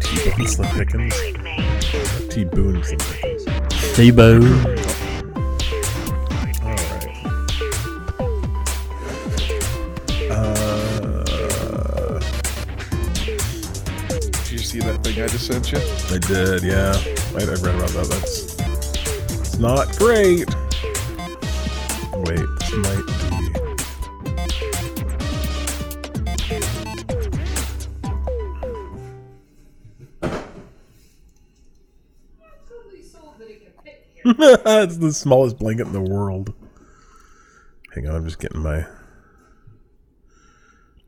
T-Bone Slim Pickens. T-Boone Slim Pickens. T-Bone. All right. Uh, Did you see that thing I just sent you? I did, yeah. I, I read about that. That's it's not great. it's the smallest blanket in the world. Hang on, I'm just getting my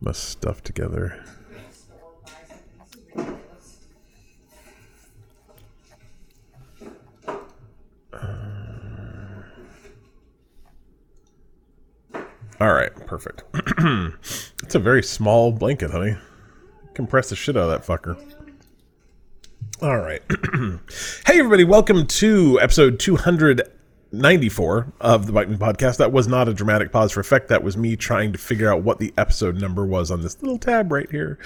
my stuff together. Uh, all right, perfect. it's a very small blanket, honey. Compress the shit out of that fucker. All right. hey, everybody, welcome to episode 294 of the Bite Me Podcast. That was not a dramatic pause for effect. That was me trying to figure out what the episode number was on this little tab right here.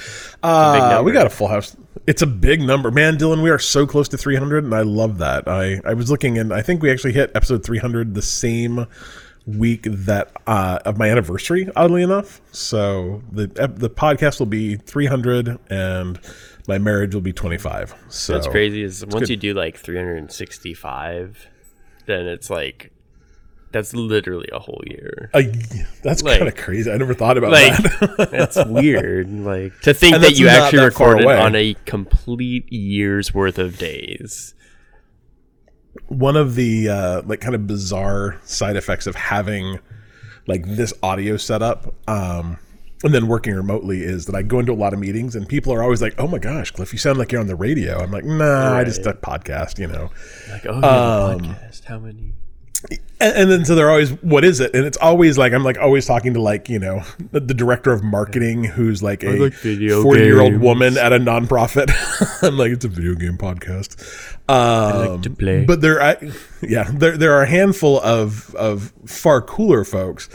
Uh, we got a full house. It's a big number. Man, Dylan, we are so close to 300, and I love that. I, I was looking, and I think we actually hit episode 300 the same week that uh, of my anniversary. Oddly enough, so the the podcast will be 300, and my marriage will be 25. So That's crazy. Is once good. you do like 365, then it's like that's literally a whole year. Uh, that's Like- kind of crazy. I never thought about Like that. that's weird. Like to think And that you actually that recorded away. on a complete year's worth of days. One of the uh, like kind of bizarre side effects of having like this audio setup, um, and then working remotely is that I go into a lot of meetings and people are always like, "Oh my gosh, Cliff, you sound like you're on the radio." I'm like, "Nah, I just a podcast," you know. Like oh, have Um, podcast. How many? And, and then so they're always, what is it? And it's always like I'm like always talking to like you know the, the director of marketing who's like a like video forty year old woman at a nonprofit. I'm like it's a video game podcast. Um, to play. but there, I, yeah, there there are a handful of of far cooler folks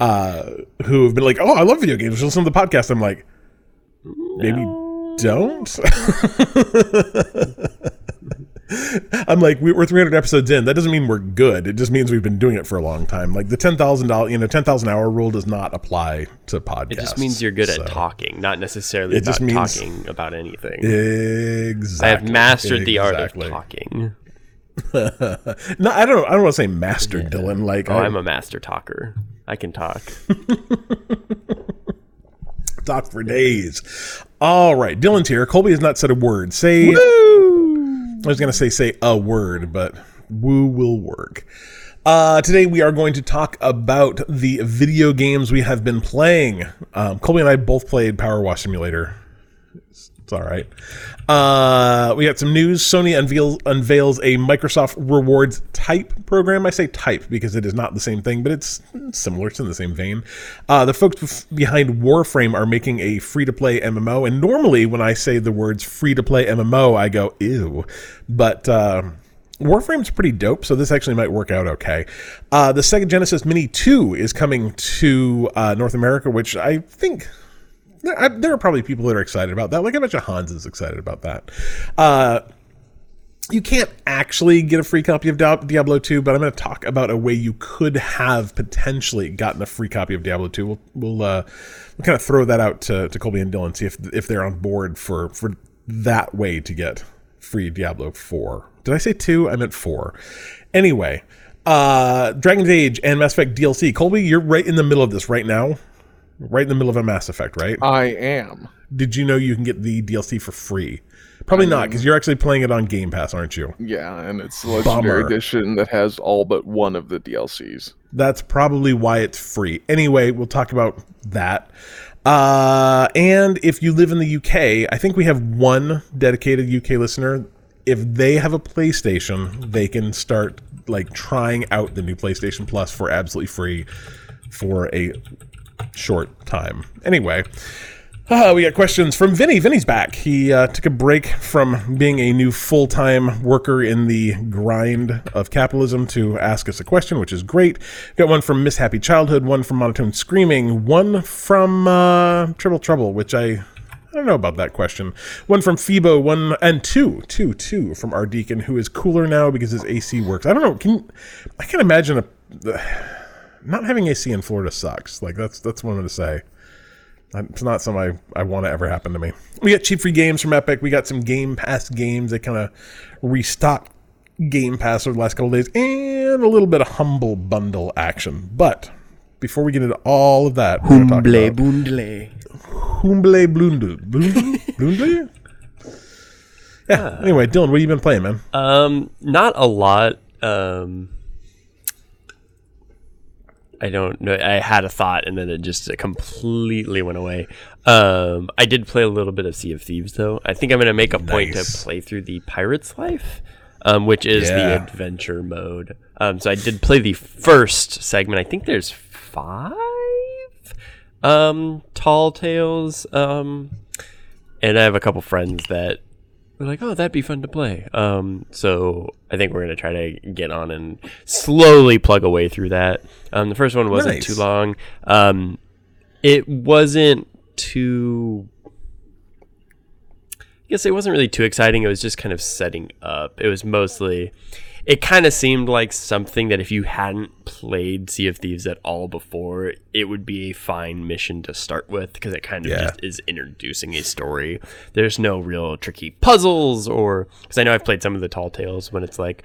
uh, who have been like, oh, I love video games. Listen to the podcast. I'm like, maybe don't. I'm like, we- we're 300 episodes in. That doesn't mean we're good. It just means we've been doing it for a long time. Like the ten thousand dollar, you know, ten thousand hour rule does not apply to podcasts. It just means you're good so- at talking, not necessarily It about just means- talking about anything. Exactly. I have mastered the art of Exactly. talking. No, I don't. I don't want to say master, Dylan. Like Oh, I I'm a master talker. I can talk. talk for days. All right, Dylan's here. Colby has not said a word. Say. I was going to say say a word, but woo will work. Uh, today we are going to talk about the video games we have been playing. Um, Colby and I both played Power Wash Simulator. It's, all right. Uh, we got some news. Sony unveils unveils a Microsoft Rewards type program. I say type because it is not the same thing, but it's similar. It's in the same vein. Uh, the folks behind Warframe are making a free to play MMO, and normally when I say the words free to play MMO, I go ew, but. Uh, Warframe's pretty dope, so this actually might work out okay. Uh, the Sega Genesis Mini 2 is coming to uh, North America, which I think there, I, there are probably people that are excited about that. Like I bet you Hans is excited about that. Uh, you can't actually get a free copy of Diablo 2, but I'm going to talk about a way you could have potentially gotten a free copy of Diablo 2. We'll we'll, uh, we'll kind of throw that out to, to Colby and Dylan, see if if they're on board for for that way to get free Diablo 4. Did I say 2? I meant 4. Anyway, uh, Dragon's Age and Mass Effect DLC. Colby, you're right in the middle of this right now. Right in the middle of a Mass Effect, right? I am. Did you know you can get the DLC for free? Probably not, because you're actually playing it on Game Pass, aren't you? Yeah, and it's the Legendary Bummer. Edition that has all but one of the DLCs. That's probably why it's free. Anyway, we'll talk about that. Uh, and if you live in the UK, I think we have one dedicated UK listener. If they have a PlayStation, they can start like trying out the new PlayStation Plus for absolutely free for a short time. Anyway, uh, we got questions from Vinny. Vinny's back. He uh, took a break from being a new full time worker in the grind of capitalism to ask us a question, which is great. Got one from Miss Happy Childhood, one from Monotone Screaming, one from uh, Triple Trouble, which I I don't know about that question. One from Phoebo, one and two, two, two from our deacon, who is cooler now because his AC works. I don't know. Can I can't imagine a not having AC in Florida sucks. Like that's that's what I'm gonna say. It's not something I, I want to ever happen to me. We got cheap free games from Epic. We got some Game Pass games. They kind of restocked Game Pass over the last couple days, and a little bit of humble bundle action. But before we get into all of that, we're gonna talk about bundle. Humble Blundle. Blundle? Blundle? Yeah. Anyway, Dylan, what have you been playing, man? Um, not a lot. Um, I don't know. I had a thought and then it just completely went away. Um, I did play a little bit of Sea of Thieves though. I think I'm gonna make a point to play through the Pirate's Life, um, which is the adventure mode. Um, so I did play the first segment. I think there's five um, tall tales. Um, and I have a couple friends that were like, "Oh, that'd be fun to play." Um, so I think we're gonna try to get on and slowly plug away through that. Um, the first one wasn't Nice. too long. Um, it wasn't too. I guess it wasn't really too exciting. It was just kind of setting up. It was mostly. It kind of seemed like something that if you hadn't played Sea of Thieves at all before, it would be a fine mission to start with because it kind of Yeah. just is introducing a story. There's no real tricky puzzles or because I know I've played some of the tall tales when it's like,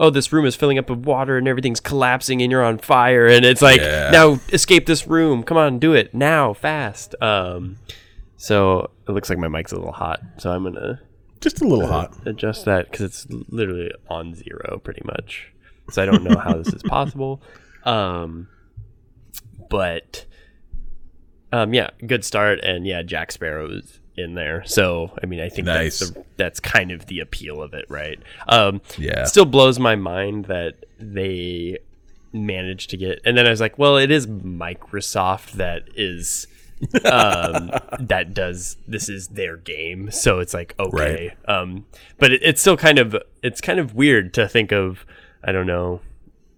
oh, this room is filling up with water and everything's collapsing and you're on fire and it's like, Yeah. now escape this room. Come on, do it now, fast. Um, so it looks like my mic's a little hot, so I'm gonna Just a little hot. adjust that because it's literally on zero pretty much. So I don't know how this is possible. Um, but um, yeah, good start, and yeah, Jack Sparrow's in there. So I mean, I think Nice. that's the, that's kind of the appeal of it, right? Um, Yeah. Still blows my mind that they managed to get, and then I was like, well, it is Microsoft that is. Um that does this is their game. So it's like okay. Um but it, it's still kind of it's kind of weird to think of i don't know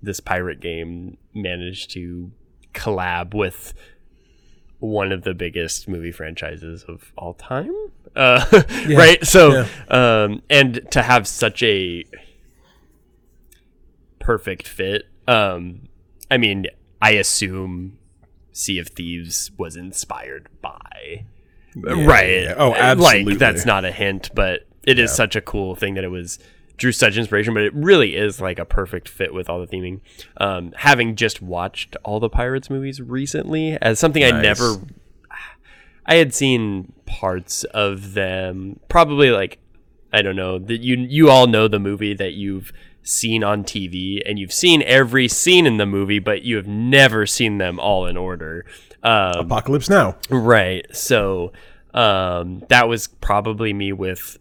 this pirate game managed to collab with one of the biggest movie franchises of all time. Uh right? So um and to have such a perfect fit um i mean i assume sea of thieves was inspired by. Right. yeah. Oh, Uh, absolutely. like that's not a hint but it is such a cool thing that it was drew such inspiration but it really is like a perfect fit with all the theming. Um having just watched all the pirates movies recently as something i never I had seen parts of them, probably like I don't know that you you all know the movie that you've seen on TV and you've seen every scene in the movie, but you have never seen them all in order. Um, Apocalypse Now. right. So um, that was probably me with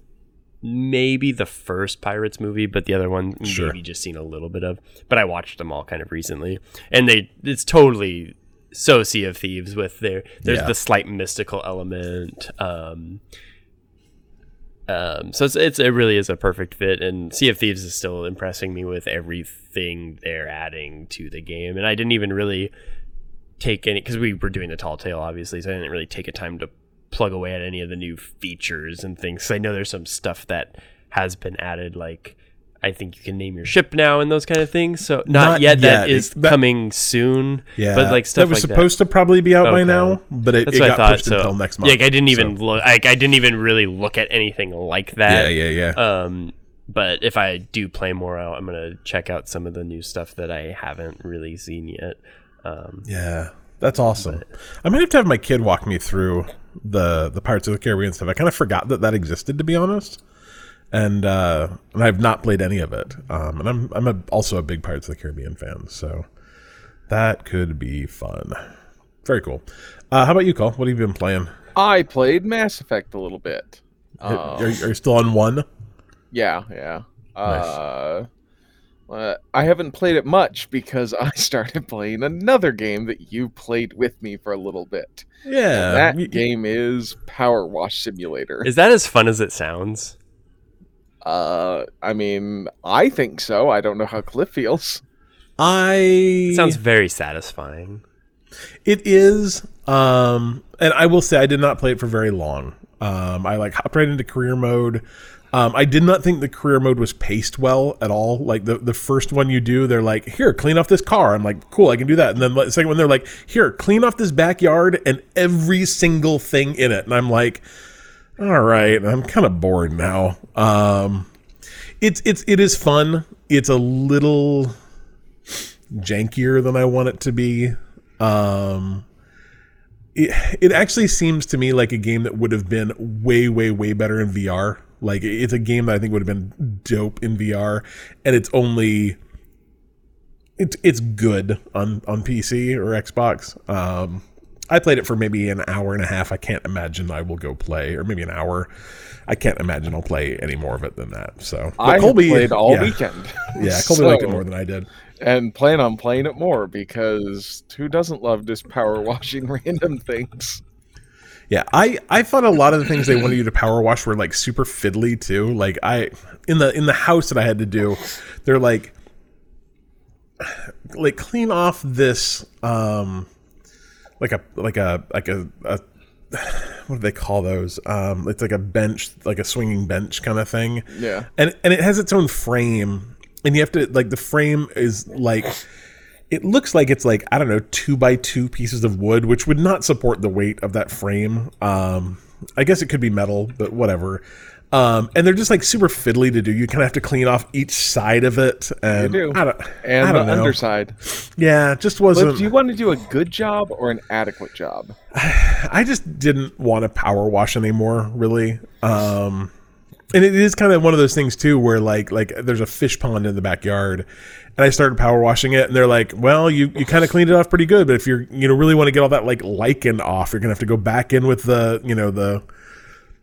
maybe the first Pirates movie, but the other one Sure. maybe just seen a little bit of. But I watched them all kind of recently, and they it's totally so Sea of Thieves with their there's Yeah. the slight mystical element. Um, um, so it's, it's it really is a perfect fit, and Sea of Thieves is still impressing me with everything they're adding to the game, and I didn't even really take any because we were doing the tall tale obviously, so I didn't really take a time to plug away at any of the new features and things. 'Cause I know there's some stuff that has been added, like I think you can name your ship now and those kind of things. So not, Not yet. That yet. is That- coming soon. Yeah. but like stuff that was like supposed to probably be out by now, but it, it got I thought. pushed So until next month. like I didn't even so- look. Like I didn't even really look at anything like that. Yeah, yeah, yeah. Um, but if I do play more out, I'm gonna check out some of the new stuff that I haven't really seen yet. Um, Yeah, that's awesome. I might have to have my kid walk me through the the Pirates of the Caribbean stuff. I kind of forgot that that existed, to be honest, and uh, and I've not played any of it. Um, and I'm I'm a, also a big Pirates of the Caribbean fan, so that could be fun. Very cool. Uh, how about you, Cole? What have you been playing? I played Mass Effect a little bit. are, Um, are you still on one? Yeah, yeah. Uh, uh, I haven't played it much because I started playing another game that you played with me for a little bit. Yeah, that we- game is Power Wash Simulator. is that as fun as it sounds? Uh, I mean, I think so. I don't know how Cliff feels. I It sounds very satisfying. It is, um, and I will say I did not play it for very long. Um, I like hopped right into career mode. Um, I did not think the career mode was paced well at all. Like the, the first one you do, they're like, here, clean off this car. I'm like, cool, I can do that. And then the second one, they're like, here, clean off this backyard and every single thing in it. And I'm like, all right, I'm kind of bored now. Um, it's it's it is fun. It's a little jankier than I want it to be. Um, it it actually seems to me like a game that would have been way way way better in VR. Like it's a game that I think would have been dope in VR, and it's only it's it's good on on PC or Xbox. Um, I played it for maybe an hour and a half. I can't imagine I will go play, or maybe an hour. I can't imagine I'll play any more of it than that. So but I Colby- played all yeah. weekend. Yeah, Colby liked it more than I did. and plan on playing it more because who doesn't love just power washing random things? Yeah, I I thought a lot of the things they wanted you to power wash were like super fiddly too. Like I in the in the house that I had to do, they're like like clean off this um like a like a like a, a what do they call those? Um it's like a bench, like a swinging bench kind of thing. Yeah. and and it has its own frame and you have to like the frame is like it looks like it's like i don't know two by two pieces of wood which would not support the weight of that frame um i guess it could be metal but whatever um and they're just like super fiddly to do you kind of have to clean off each side of it and do. i don't And i the don't know underside. yeah just wasn't do you want to do a good job or an adequate job? I just didn't want to power wash anymore, really. Um, and it is kind of one of those things too, where like like there's a fish pond in the backyard, and I started power washing it, and they're like, "Well, you you kind of cleaned it off pretty good, but if you're you know really want to get all that like lichen off, you're gonna have to go back in with the you know the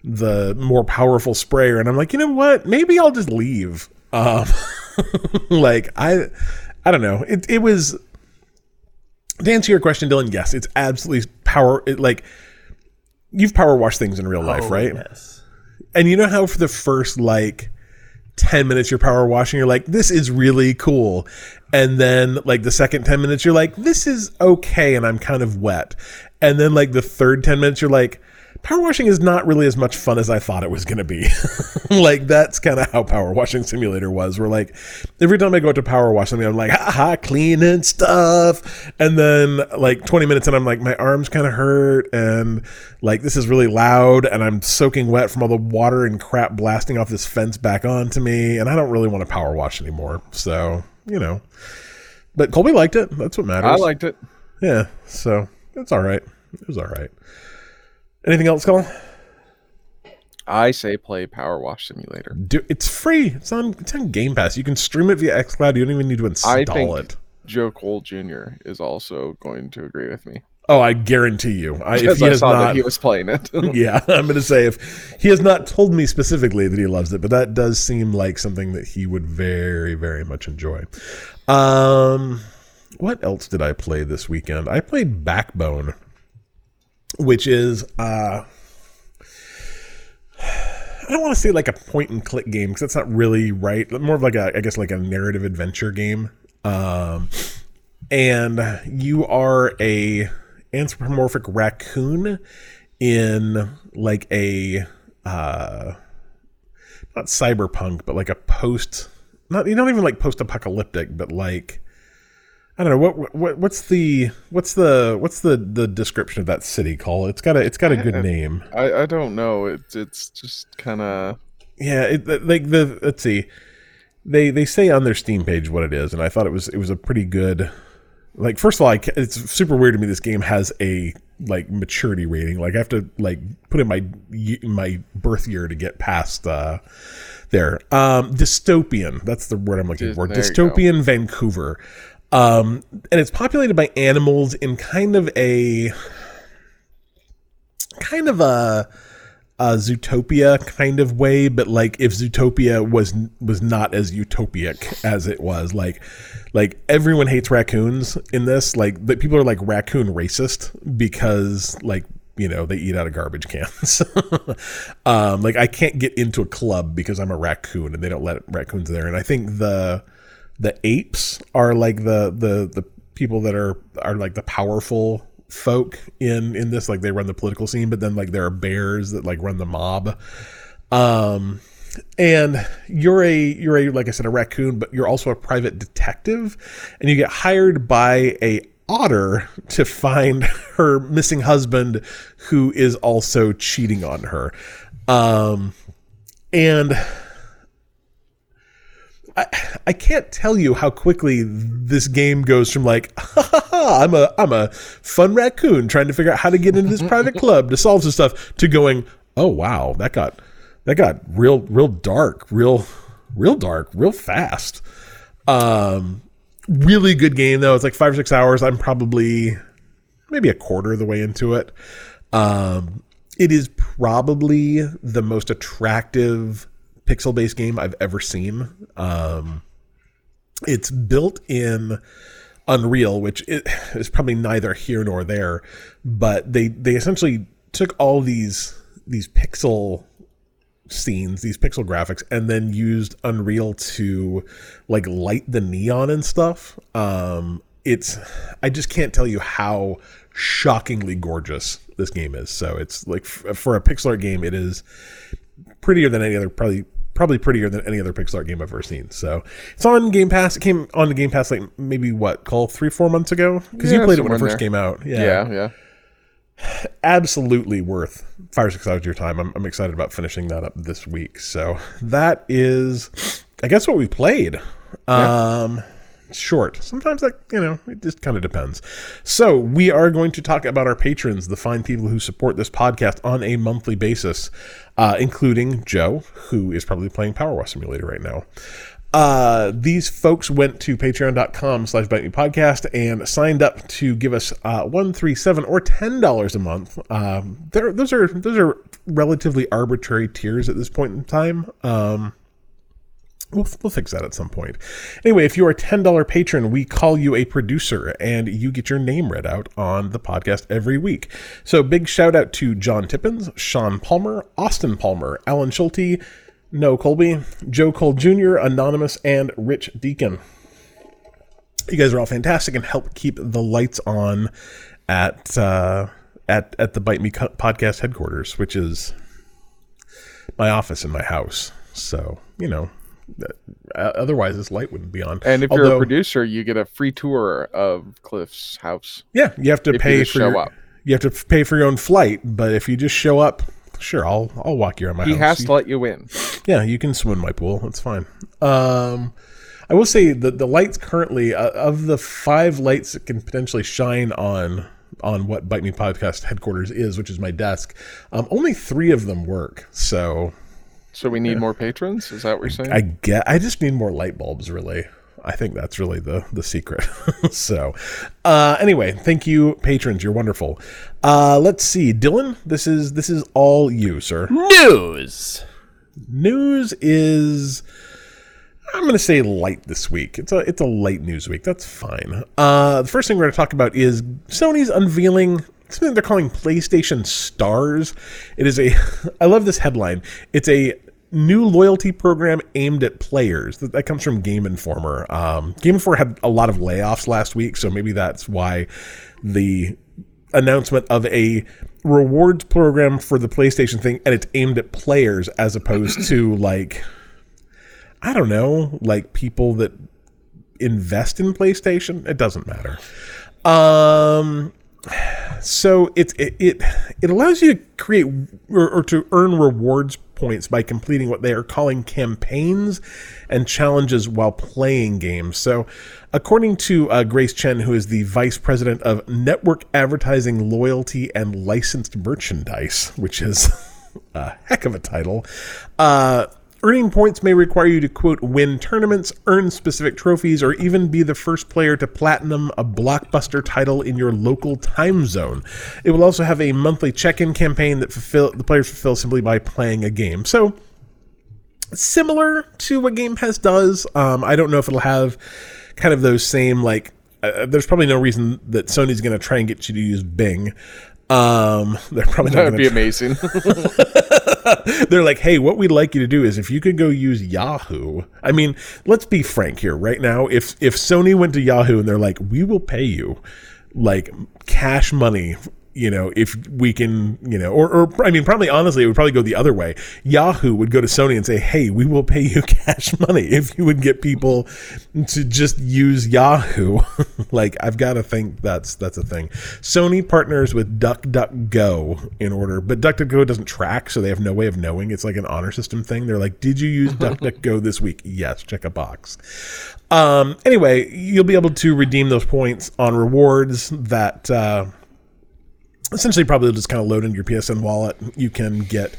the more powerful sprayer." And I'm like, you know what? Maybe I'll just leave. Um, like I I don't know. It it was to answer your question, Dylan, yes, it's absolutely power. It, like you've power washed things in real life, Oh, right? Yes. And you know how for the first like ten minutes you're power washing, you're like, this is really cool, and then like the second ten minutes you're like, this is okay, and I'm kind of wet, and then like the third ten minutes you're like. Power washing is not really as much fun as I thought it was going to be. like that's kind of how Power Washing Simulator was. Where like every time I go out to power wash something, I'm like, ha ha, cleaning stuff, and then like 20 minutes, and I'm like, my arms kind of hurt, and like this is really loud, and I'm soaking wet from all the water and crap blasting off this fence back onto me, and I don't really want to power wash anymore. So you know, but Colby liked it. That's what matters. I liked it. Yeah, so it's all right. It was all right. Anything else, Colin? I say play Power Wash Simulator. Do, it's free. It's on. It's on Game Pass. You can stream it via XCloud. You don't even need to install I think it. Joe Cole Jr. is also going to agree with me. Oh, I guarantee you. I, if he I has saw not, that he was playing it. yeah, I'm going to say if he has not told me specifically that he loves it, but that does seem like something that he would very, very much enjoy. Um, what else did I play this weekend? I played Backbone, which is uh, I don't want to say like a point and click game because that's not really right. More of like a, I guess, like a narrative adventure game. Um, and you are a anthropomorphic raccoon in like a uh not cyberpunk but like a post not not even like post apocalyptic but like I don't know what what what's the what's the what's the the description of that city called? It's got a it's got a good name. I, I don't know. It's it's just kind of Yeah, it, like the let's see, they they say on their Steam page what it is, and I thought it was it was a pretty good. Like first of all, I, it's super weird to me. This game has a like maturity rating. Like I have to like put in my my birth year to get past uh, there. Um, dystopian. That's the word I'm looking for. There. Dystopian Vancouver. Um, and it's populated by animals in kind of a kind of a a Zootopia kind of way, but like if Zootopia was was not as utopic as it was, like like everyone hates raccoons in this. Like people are like raccoon racist because like you know they eat out of garbage cans. um, like I can't get into a club because I'm a raccoon and they don't let raccoons there. And I think the the apes are like the the the people that are are like the powerful folk in in this like they run the political scene but then like there are bears that like run the mob. Um and you're a you're a like i said a raccoon but you're also a private detective and you get hired by a otter to find her missing husband who is also cheating on her. Um and I, I can't tell you how quickly this game goes from like I'm a I'm a fun raccoon trying to figure out how to get into this private club to solve some stuff to going oh wow that got that got real real dark real real dark real fast. Um really good game though. It's like five or six hours. I'm probably maybe a quarter of the way into it. Um it is probably the most attractive pixel based game I've ever seen. Um, it's built in Unreal, which is probably neither here nor there, but they they essentially took all these these pixel scenes, these pixel graphics, and then used Unreal to like light the neon and stuff. Um, it's I just can't tell you how shockingly gorgeous this game is. So it's like for a pixel art game, it is prettier than any other probably probably prettier than any other pixel art game I've ever seen. So it's on Game Pass. It came on the Game Pass like maybe what, call three, four months ago? Because Yeah, you played it when it first there. came out. Yeah. Yeah, yeah. Absolutely worth five or six hours of your time. I'm, I'm excited about finishing that up this week. So that is, I guess, what we played. Um, short. Sometimes that, you know, it just kind of depends. So we are going to talk about our patrons, the fine people who support this podcast on a monthly basis, uh, including Joe, who is probably playing Power Wash Simulator right now. Uh, these folks went to patreon.com slash bite me podcast and signed up to give us uh, one, three, seven, or ten dollars a month. Um, those are those are relatively arbitrary tiers at this point in time. Um, We'll, we'll fix that at some point. Anyway, if you're a $10 patron, we call you a producer and you get your name read out on the podcast every week. So big shout out to John Tippins, Sean Palmer, Austin Palmer, Alan Schulte, No Colby, Joe Cole Jr., Anonymous, and Rich Deacon. You guys are all fantastic and help keep the lights on at uh, at at the Bite Me podcast headquarters, which is my office in my house. So you know, otherwise this light wouldn't be on. And if you're a producer, you get a free tour of Cliff's house. yeah, you have to if you pay for show your, up. you have to pay for your own flight. But if you just show up, sure, I'll I'll walk you around my He house. has You- to let you in. Yeah, you can swim in my pool. That's fine. Um, I will say that the lights currently uh, of the five lights that can potentially shine on on what Bite Me Podcast headquarters is, which is my desk. Um, only three of them work. So So we need more patrons. Is that what you're saying? I get. I just need more light bulbs. Really, I think that's really the the secret. so, uh, anyway, thank you, patrons. You're wonderful. Uh, let's see, Dylan. This is this is all you, sir. News. news is I'm going to say light this week. It's a it's a light news week. That's fine. Uh, the first thing we're going to talk about is Sony's unveiling something they're calling PlayStation Stars. It is a I love this headline. It's a new loyalty program aimed at players. That, that comes from Game Informer. Um, Game Informer had a lot of layoffs last week, so maybe that's why the announcement of a rewards program for the PlayStation thing and it's aimed at players as opposed to like I don't know, like people that invest in PlayStation. It doesn't matter. Um so it's it, it it allows you to create or, or to earn rewards points by completing what they are calling campaigns and challenges while playing games. So, according to uh, Grace Chen, who is the vice president of network advertising, loyalty, and licensed merchandise, which is a heck of a title. Uh, Earning points may require you to, quote, win tournaments, earn specific trophies, or even be the first player to platinum a blockbuster title in your local time zone. It will also have a monthly check in campaign that fulfill, the players fulfill simply by playing a game. So, similar to what Game Pass does. Um, I don't know if it'll have kind of those same, like, uh, there's probably no reason that Sony's going to try and get you to use Bing. Um, they're probably not That would be amazing. they're like, hey, what we'd like you to do is if you could go use Yahoo. I mean, let's be frank here right now. If if Sony went to Yahoo and they're like, we will pay you like cash money you know, if we can, you know, or, or I mean, probably honestly, it would probably go the other way. Yahoo would go to Sony and say, "Hey, we will pay you cash money if you would get people to just use Yahoo." like, I've got to think that's that's a thing. Sony partners with DuckDuckGo in order, but DuckDuckGo doesn't track, so they have no way of knowing. It's like an honor system thing. They're like, "Did you use DuckDuckGo this week?" Yes, check a box. Um, anyway, you'll be able to redeem those points on rewards that. Uh, essentially probably just kind of load into your PSN wallet. You can get,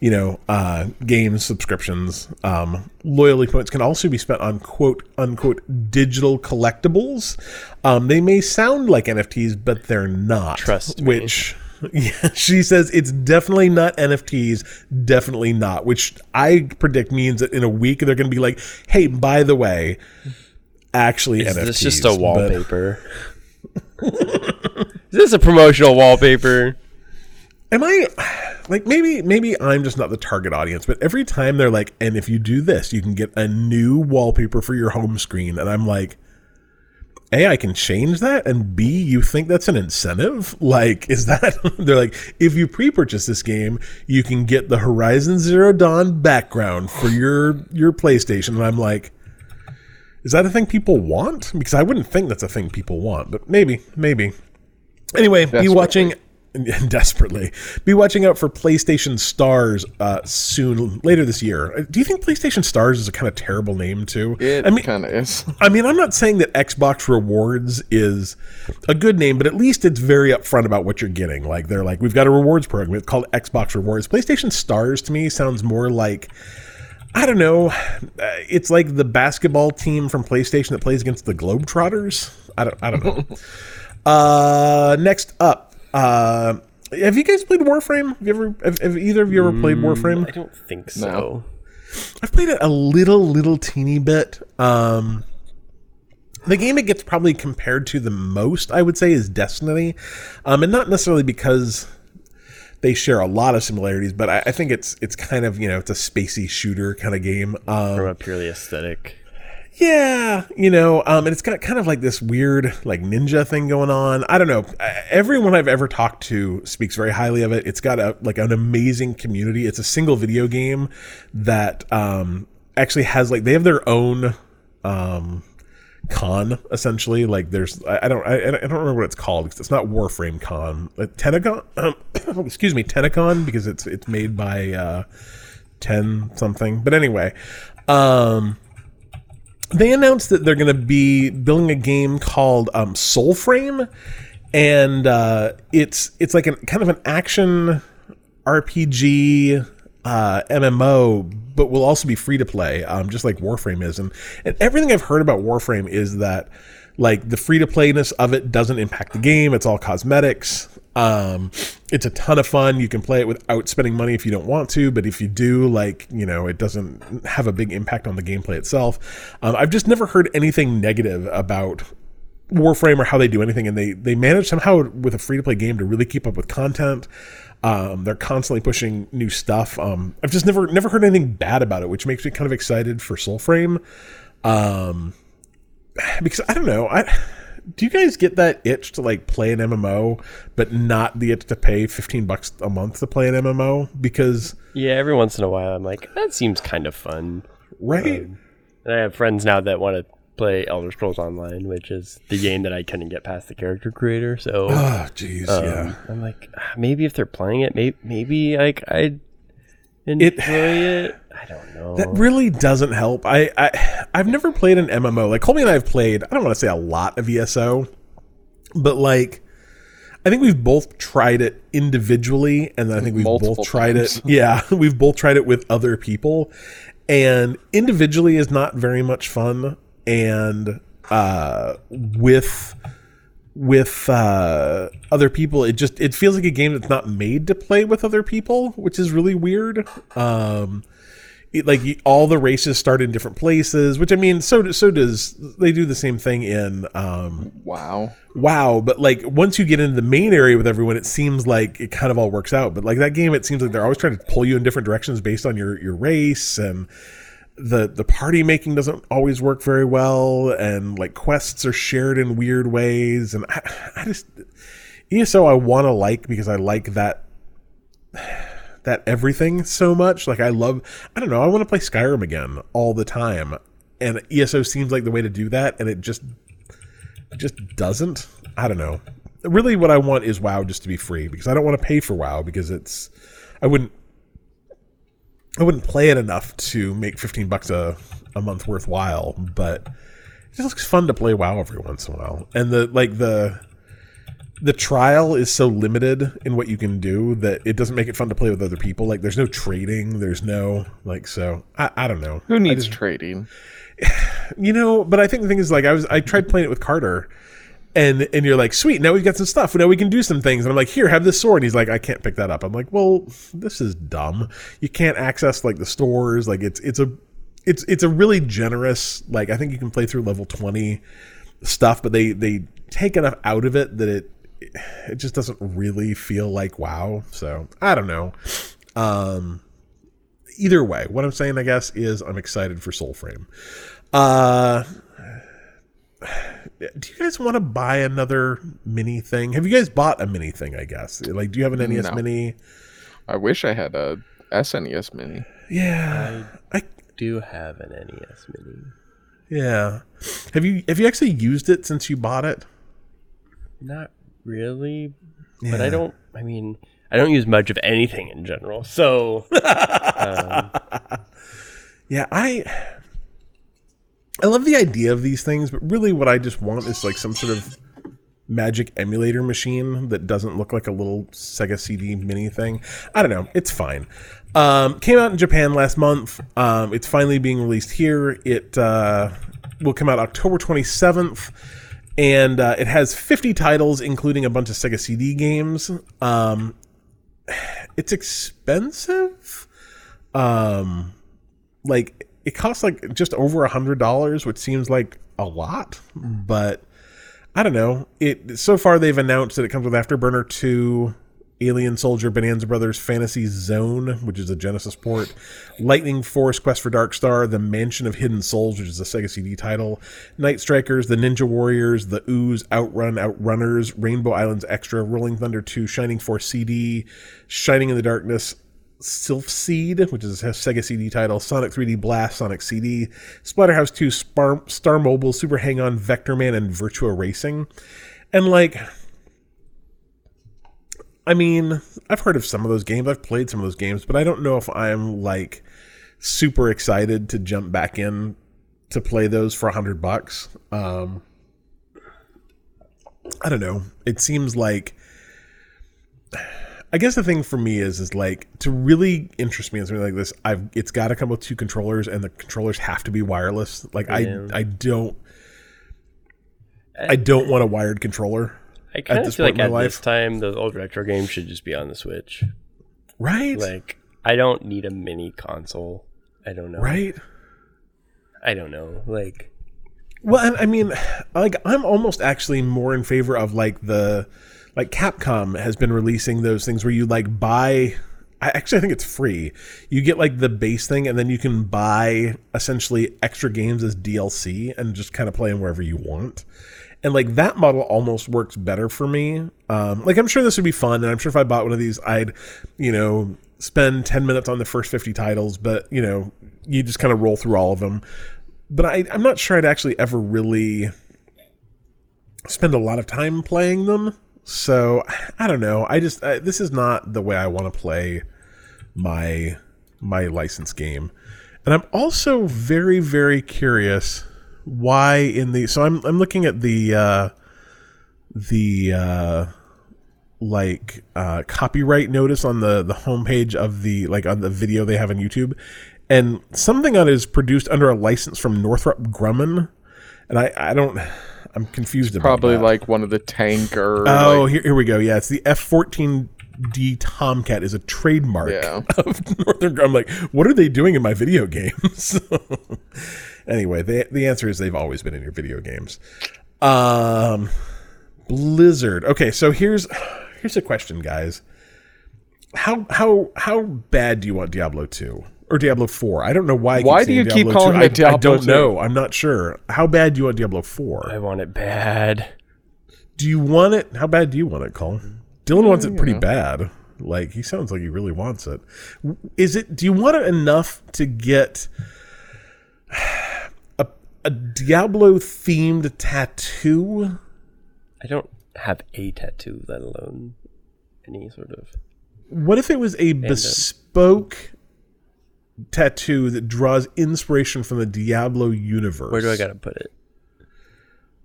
you know, uh, games subscriptions. Um, loyalty points can also be spent on quote unquote digital collectibles. Um, they may sound like NFTs, but they're not. Trust me. Which. Yeah, she says it's definitely not NFTs, definitely not. Which I predict means that in a week they're going to be like, "Hey, by the way, actually Is NFTs." this just a but- wallpaper? Is this a promotional wallpaper? Am I like maybe maybe I'm just not the target audience, but every time they're like, and if you do this, you can get a new wallpaper for your home screen, and I'm like, A, I can change that, and B, you think that's an incentive? Like, is that they're like, if you pre-purchase this game, you can get the Horizon Zero Dawn background for your your PlayStation, and I'm like, is that a thing people want? Because I wouldn't think that's a thing people want, but maybe, maybe. Anyway, be watching desperately. Be watching out for PlayStation Stars uh, soon later this year. Uh, Do you think PlayStation Stars is a kind of terrible name too? It I mean, kind of is. I mean, I'm not saying that Xbox Rewards is a good name, but at least it's very upfront about what you're getting. Like they're like, we've got a rewards program. It's called Xbox Rewards. PlayStation Stars to me sounds more like. I don't know. Uh, it's like the basketball team from PlayStation that plays against the Globetrotters. I don't. I don't know. uh, next up, uh, have you guys played Warframe? Have you ever? Have, have either of you ever played Warframe? I don't think so. I've played it a little, little teeny bit. Um, the game it gets probably compared to the most, I would say, is Destiny, um, and not necessarily because they share a lot of similarities, but I, I think it's it's kind of you know it's a spacey shooter kind of game. Um, From a purely aesthetic. Yeah, you know, um, and it's got kind of like this weird like ninja thing going on. I don't know. Everyone I've ever talked to speaks very highly of it. It's got a like an amazing community. It's a single video game that um, actually has like they have their own um, con essentially. Like there's I, don't I, I don't remember what it's called it's not Warframe Con. Uh, TennoCon, um, excuse me, TennoCon because it's it's made by uh, Ten something. But anyway. Um, they announced that they're going to be building a game called um, Soulframe, and uh, it's it's like an kind of an action RPG uh, MMO, but will also be free to play, um, just like Warframe is. And and everything I've heard about Warframe is that like the free to playness of it doesn't impact the game. It's all cosmetics. Um, it's a ton of fun. You can play it without spending money if you don't want to, but if you do, like you know, it doesn't have a big impact on the gameplay itself. Um, I've just never heard anything negative about Warframe or how they do anything, and they they manage somehow with a free to play game to really keep up with content. Um, they're constantly pushing new stuff. Um, I've just never never heard anything bad about it, which makes me kind of excited for Soulframe. Um, because I don't know, I do you guys get that itch to like play an MMO, but not the itch to pay fifteen bucks a month to play an MMO? Because Yeah, every once in a while I'm like, that seems kind of fun. right, And I have friends now that want to play Elder Scrolls Online, which is the game that I couldn't get past the character creator. So oh jeez, um, yeah. I'm like, maybe if they're playing it, maybe maybe like I'd enjoy it. I don't know. That really doesn't help. I, I I've never played an MMO. Like Colby and I have played. I don't want to say a lot of ESO, but like I think we've both tried it individually, and then I think we've Multiple both tried times. it. Yeah, we've both tried it with other people, and individually is not very much fun, and uh, with with uh, other people it just it feels like a game that's not made to play with other people which is really weird um it, like all the races start in different places which i mean so so does they do the same thing in um Wow. wow but like once you get into the main area with everyone it seems like it kind of all works out but like that game it seems like they're always trying to pull you in different directions based on your your race and the the party making doesn't always work very well, and like quests are shared in weird ways, and I, I just ESO I want to like because I like that that everything so much. Like I love, I don't know, I want to play Skyrim again all the time, and ESO seems like the way to do that, and it just it just doesn't. I don't know. Really, what I want is WoW just to be free because I don't want to pay for WoW because it's I wouldn't I wouldn't play it enough to make fifteen bucks a a month worthwhile, but it just looks fun to play WoW every once in a while, and the like the the trial is so limited in what you can do that it doesn't make it fun to play with other people. Like there's no trading, there's no like so I, I don't know. Who needs trading? You know, but I think the thing is like I was I tried playing it with Carter and and you're like, sweet, now we've got some stuff. Now we can do some things. And I'm like, here, have this sword. And he's like, I can't pick that up. I'm like, well, this is dumb. You can't access like the stores. Like it's it's a it's it's a really generous like I think you can play through level 20 stuff, but they they take enough out of it that it it just doesn't really feel like wow. So I don't know. Um either way, what I'm saying I guess is I'm excited for Soulframe. Uh do you guys want to buy another mini thing? Have you guys bought a mini thing? I guess like, do you have an NES No. Mini? I wish I had a SNES Mini. Yeah, I, Do have an NES Mini? yeah. Have you have you actually used it since you bought it? Not really, but I don't. I mean, I don't use much of anything in general. So Yeah, I I love the idea of these things, but really what I just want is like some sort of magic emulator machine that doesn't look like a little Sega CD mini thing. I don't know. It's fine. Um, came out in Japan last month. Um, it's finally being released here. It uh, will come out October 27th. And uh, it has 50 titles, including a bunch of Sega CD games. Um, it's expensive. Um, like it costs like just over a hundred dollars, which seems like a lot, but I don't know. It so far they've announced that it comes with Afterburner two, Alien Soldier, Bonanza Brothers, Fantasy Zone, which is a Genesis port, Lightning Force, Quest for Dark Star, The Mansion of Hidden Souls, which is a Sega CD title, Night Strikers, The Ninja Warriors, The Ooze, Outrun, Outrunners, Rainbow Islands Extra, Rolling Thunder 2, Shining Force CD, Shining in the Darkness, Silpheed, which is a Sega CD title, Sonic 3D Blast, Sonic CD, Splatterhouse 2, Spar- Star Mobile, Super Hang On, Vector Man, and Virtua Racing. And like, I mean, I've heard of some of those games, I've played some of those games, but I don't know if I'm like super excited to jump back in to play those for a hundred bucks. Um, I don't know. It seems like I guess the thing for me is is like to really interest me in something like this. I've it's got to come with two controllers, and the controllers have to be wireless. Like Yeah. I I don't I don't want a wired controller. I kind of feel like at my this time, those old retro games should just be on the Switch. Right? Like, I don't need a mini console. I don't know. right? I don't know. Like, Well, and I mean, like I'm almost actually more in favor of like the like Capcom has been releasing those things where you like buy I actually I think it's free. You get like the base thing and then you can buy essentially extra games as DLC and just kind of play them wherever you want. And like that model almost works better for me. Um, like I'm sure this would be fun, and I'm sure if I bought one of these, I'd, you know, spend 10 minutes on the first 50 titles. But you know, you just kind of roll through all of them. But I, I'm not sure I'd actually ever really spend a lot of time playing them. So I don't know. I just I, this is not the way I want to play my my license game. And I'm also very very curious why in the so I'm I'm looking at the uh the uh like uh copyright notice on the the homepage of the like on the video they have on YouTube and something on it is produced under a license from Northrop Grumman and I I don't I'm confused about Probably that. like one of the tanker. Oh, like, here, here we go. Yeah, it's the F-14D Tomcat is a trademark Yeah. of Northern. I'm like, what are they doing in my video games? anyway, the the answer is they've always been in your video games. Um, Blizzard. Okay, so here's here's a question, guys. How how how bad do you want Diablo 2? or Diablo Four? I don't know why. I Why do you keep Diablo calling 2. it Diablo I, I don't 2? know. I'm not sure. How bad do you want Diablo Four? I want it bad. Do you want it? How bad do you want it, Colin? Dylan wants it pretty know. bad. Like he sounds like he really wants it. Is it? Do you want it enough to get a, a Diablo themed tattoo? I don't have a tattoo, let alone any sort of. What if it was a bespoke tattoo that draws inspiration from the Diablo universe? Where do I gotta put it?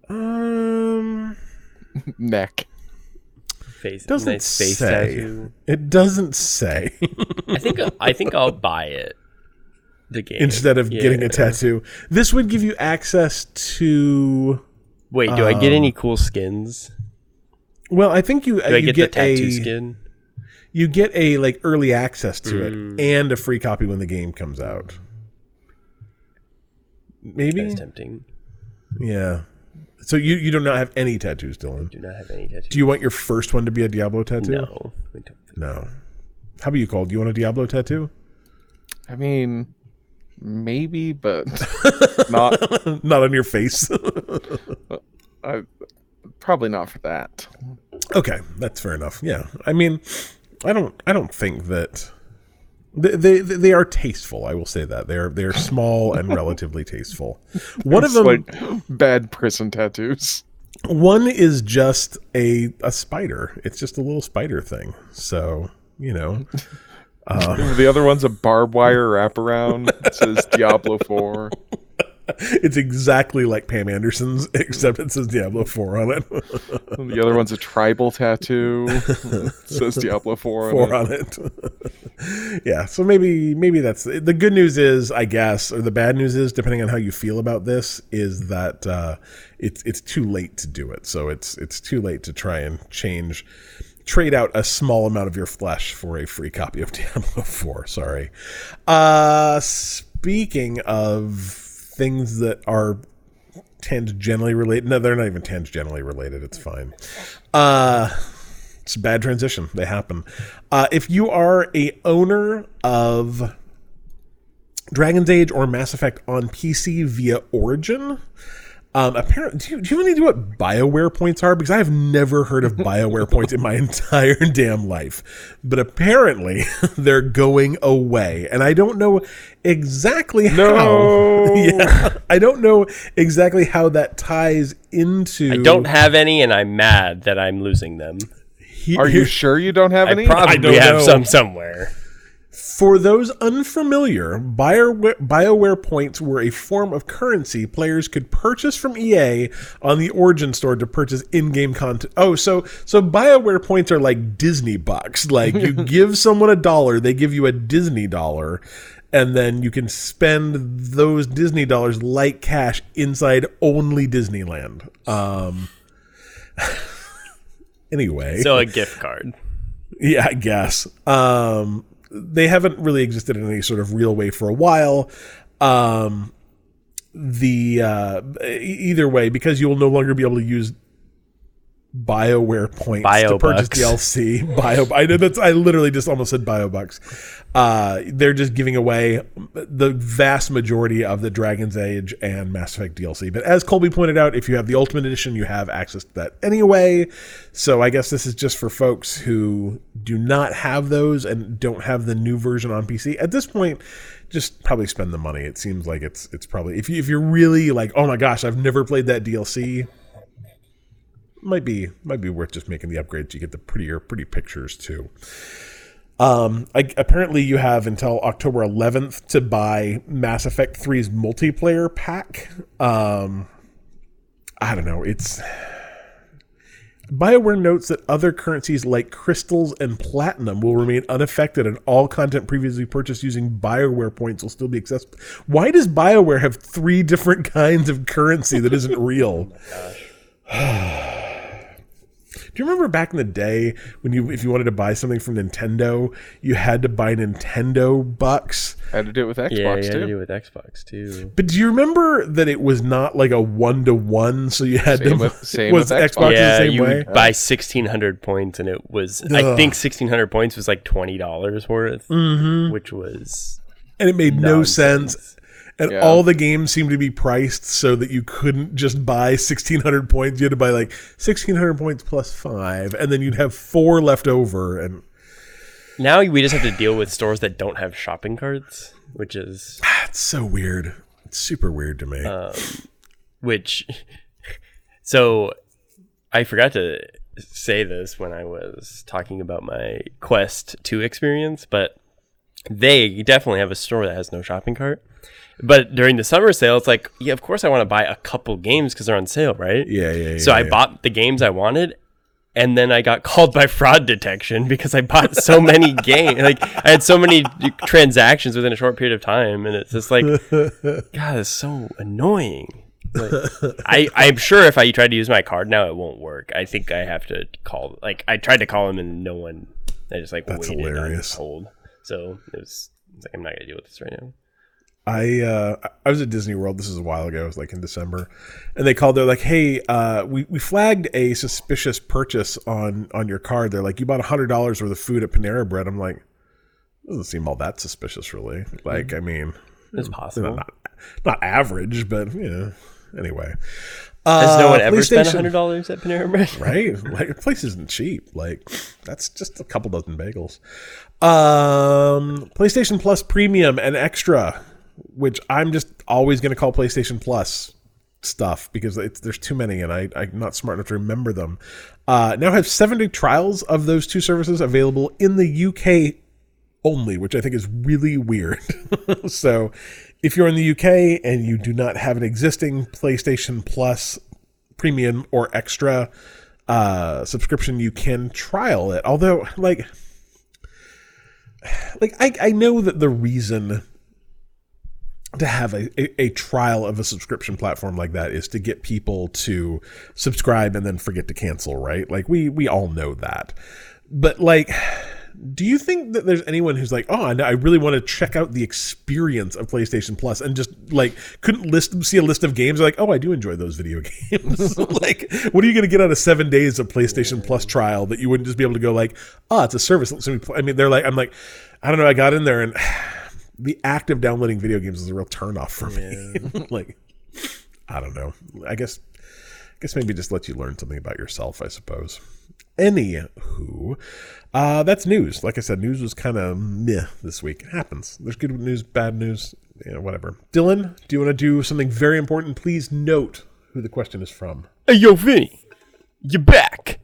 Um, Neck. Face. doesn't nice face say. tattoo. It doesn't say. I think I think I'll buy it. The game Instead of getting a tattoo, this would give you access to. Wait, do I get Um, any cool skins? Well, I think you Do I you get, get, the tattoo a skin? you get a like early access to Mm. it and a free copy when the game comes out. Maybe, That's tempting. yeah. So you you do not have any tattoos, Dylan. Do not have any tattoos. Do you want your first one to be a Diablo tattoo? no. No. How about you, Cole? Do you want a Diablo tattoo? I mean, maybe, but not. Not on your face. I, probably not for that. okay, that's fair enough. Yeah. I mean, I don't I don't think that they they, they are tasteful. I will say that they're they're small and relatively tasteful. One of It's them, like bad prison tattoos. one is just a a spider. It's just a little spider thing. So you know, The other one's a barbed wire wraparound. It says Diablo 4. it's exactly like Pam Anderson's, except it says Diablo Four on it. The other one's a tribal tattoo. It says Diablo 4 on Four it. on it. yeah. So maybe maybe that's the good news is I guess, or the bad news is depending on how you feel about this, is that uh, it's it's too late to do it. So it's it's too late to try and change. Trade out a small amount of your flesh for a free copy of Diablo 4. Sorry. Uh, speaking of things that are tangentially related, no, they're not even tangentially related. It's fine. Uh, it's a bad transition. They happen. Uh, if you are a owner of Dragon's Age or Mass Effect on PC via Origin, um, apparently, do you, do you have any idea what Bioware points are? Because I have never heard of Bioware points in my entire damn life. But apparently, they're going away, and I don't know exactly how. No. yeah, I don't know exactly how that ties into. I don't have any, and I'm mad that I'm losing them. He- Are you sure you don't have any? I any? probably don't have know. some somewhere. For those unfamiliar, BioWare, BioWare points were a form of currency players could purchase from EA on the Origin store to purchase in-game content. Oh, so so BioWare points are like Disney bucks. Like you give someone a dollar, they give you a Disney dollar, and then you can spend those Disney dollars like cash inside only Disneyland. Um anyway. So a gift card. Yeah, I guess. Um, they haven't really existed in any sort of real way for a while. Um, the uh, either way, because you will no longer be able to use BioWare points to purchase Biobucks. DLC. Bio, I know that's I literally just almost said BioBucks. Uh, they're just giving away the vast majority of the Dragon's Age and Mass Effect DLC. But as Colby pointed out, if you have the Ultimate Edition, you have access to that anyway. So I guess this is just for folks who do not have those and don't have the new version on PC. At this point, just probably spend the money. It seems like it's it's probably if you if you're really like, oh my gosh, I've never played that DLC might be might be worth just making the upgrades. You get the prettier pretty pictures too. Um, I, apparently you have until October 11th to buy Mass Effect 3's multiplayer pack. Um, I don't know. It's BioWare notes that other currencies like crystals and platinum will remain unaffected, and all content previously purchased using BioWare points will still be accessible. Why does BioWare have three different kinds of currency that isn't real? Do you remember back in the day when you, if you wanted to buy something from Nintendo, you had to buy Nintendo bucks? I had to do it with Xbox too. Yeah, you had too. to do it with Xbox too. But do you remember that it was not like a one to one? So you had Same to with- same was with Xbox. Xbox yeah, the same you way? would buy sixteen hundred points, and it was I think sixteen hundred points was like twenty dollars worth, Mm-hmm. which was and it made no sense. And Yeah. all the games seemed to be priced so that you couldn't just buy 1600 points. You had to buy like 1600 points plus five, and then you'd have four left over. And Now we just have to deal with stores that don't have shopping carts, which is it's so weird. It's super weird to me. Um, which so I forgot to say this when I was talking about my Quest 2 experience, but they definitely have a store that has no shopping cart. But during the summer sale, it's like, yeah, of course I want to buy a couple games because they're on sale, right? yeah, yeah, yeah. So I yeah. bought the games I wanted, and then I got called by fraud detection because I bought so many games. Like I had so many transactions within a short period of time, and it's just like, God, it's so annoying. Like, I I'm sure if I tried to use my card now, it won't work. I think I have to call. Like I tried to call him, and no one. I just like That's waited hilarious. on hold. So it was. It's like I'm not gonna deal with this right now. I uh, I was at Disney World. This is a while ago. It was like in December, and they called. They're like, "Hey, uh, we we flagged a suspicious purchase on on your card." They're like, "You bought hundred dollars worth of food at Panera Bread." I'm like, doesn't seem all that suspicious, really. Like, I mean, It's possible. not not average, but you know. Anyway, Has no Uh, one ever spent hundred dollars at Panera Bread? right? Like the place isn't cheap. Like that's just a couple dozen bagels. Um, PlayStation Plus Premium and Extra, which I'm just always going to call PlayStation Plus stuff because there's too many and I, I'm not smart enough to remember them. Uh, now have 70 trials of those two services available in the UK only, which I think is really weird. so, if you're in the UK and you do not have an existing PlayStation Plus premium or extra uh, subscription, you can trial it. Although, like, like I, I know that the reason to have a, a, trial of a subscription platform like that is to get people to subscribe and then forget to cancel, right? Like we we all know that. But like do you think that there's anyone who's like, oh, I really want to check out the experience of PlayStation Plus and just like couldn't list see a list of games like, oh, I do enjoy those video games. like, what are you going to get out of seven days of PlayStation Plus trial that you wouldn't just be able to go like, oh, it's a service. I mean, they're like, I'm like, I don't know. I got in there and the act of downloading video games is a real turnoff for me. like, I don't know. I guess, I guess maybe just let you learn something about yourself. I suppose. Anywho, uh, that's news. Like I said, news was kind of meh this week. It happens. There's good news, bad news, you know, whatever. Dylan, do you want to do something very important? Please note who the question is from. Hey, yo, Vinny, you back?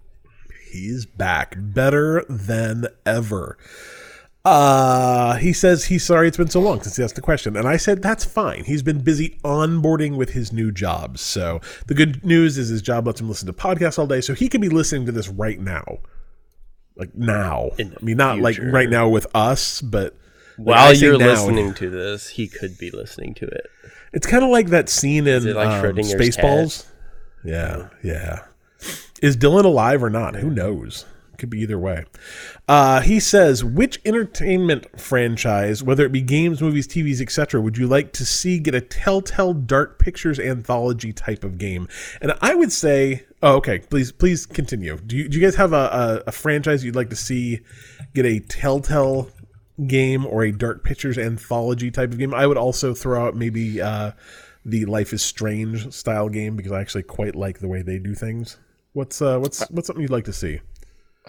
He's back, better than ever. Uh, he says he's sorry it's been so long since he asked the question. And I said, that's fine. He's been busy onboarding with his new job. So the good news is his job lets him listen to podcasts all day. So he can be listening to this right now. Like now. I mean, not like right now with us, but like, While you're now, listening to this, he could be listening to it. It's kind of like that scene in like um, cat? Spaceballs. Yeah, yeah. Is Dylan alive or not? Who knows? Could be either way. Uh, he says, which entertainment franchise, whether it be games, movies, TVs, etc., would you like to see get a Telltale Dark Pictures anthology type of game? And I would say, oh, okay, please, please continue. Do you, do you guys have a, a, a franchise you'd like to see get a Telltale game or a Dark Pictures anthology type of game? I would also throw out maybe uh, the Life is Strange style game because I actually quite like the way they do things. What's uh, what's what's something you'd like to see?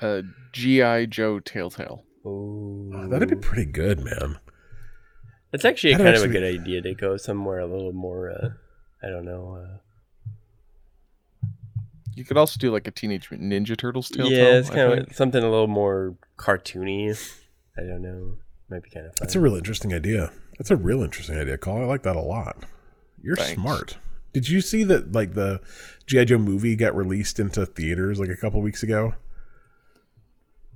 Uh, GI Joe Telltale. Oh, That'd be pretty good, man. That's actually a That'd kind of a good idea to go somewhere a little more. Uh, I don't know. Uh, You could also do like a Teenage Mutant Ninja Turtles Telltale. yeah, it's I kind think. of something a little more cartoony. I don't know. Might be kind of fun. That's a real interesting idea. That's a real interesting idea, Call. I like that a lot. You're Thanks. smart. Did you see that like the GI Joe movie got released into theaters like a couple weeks ago?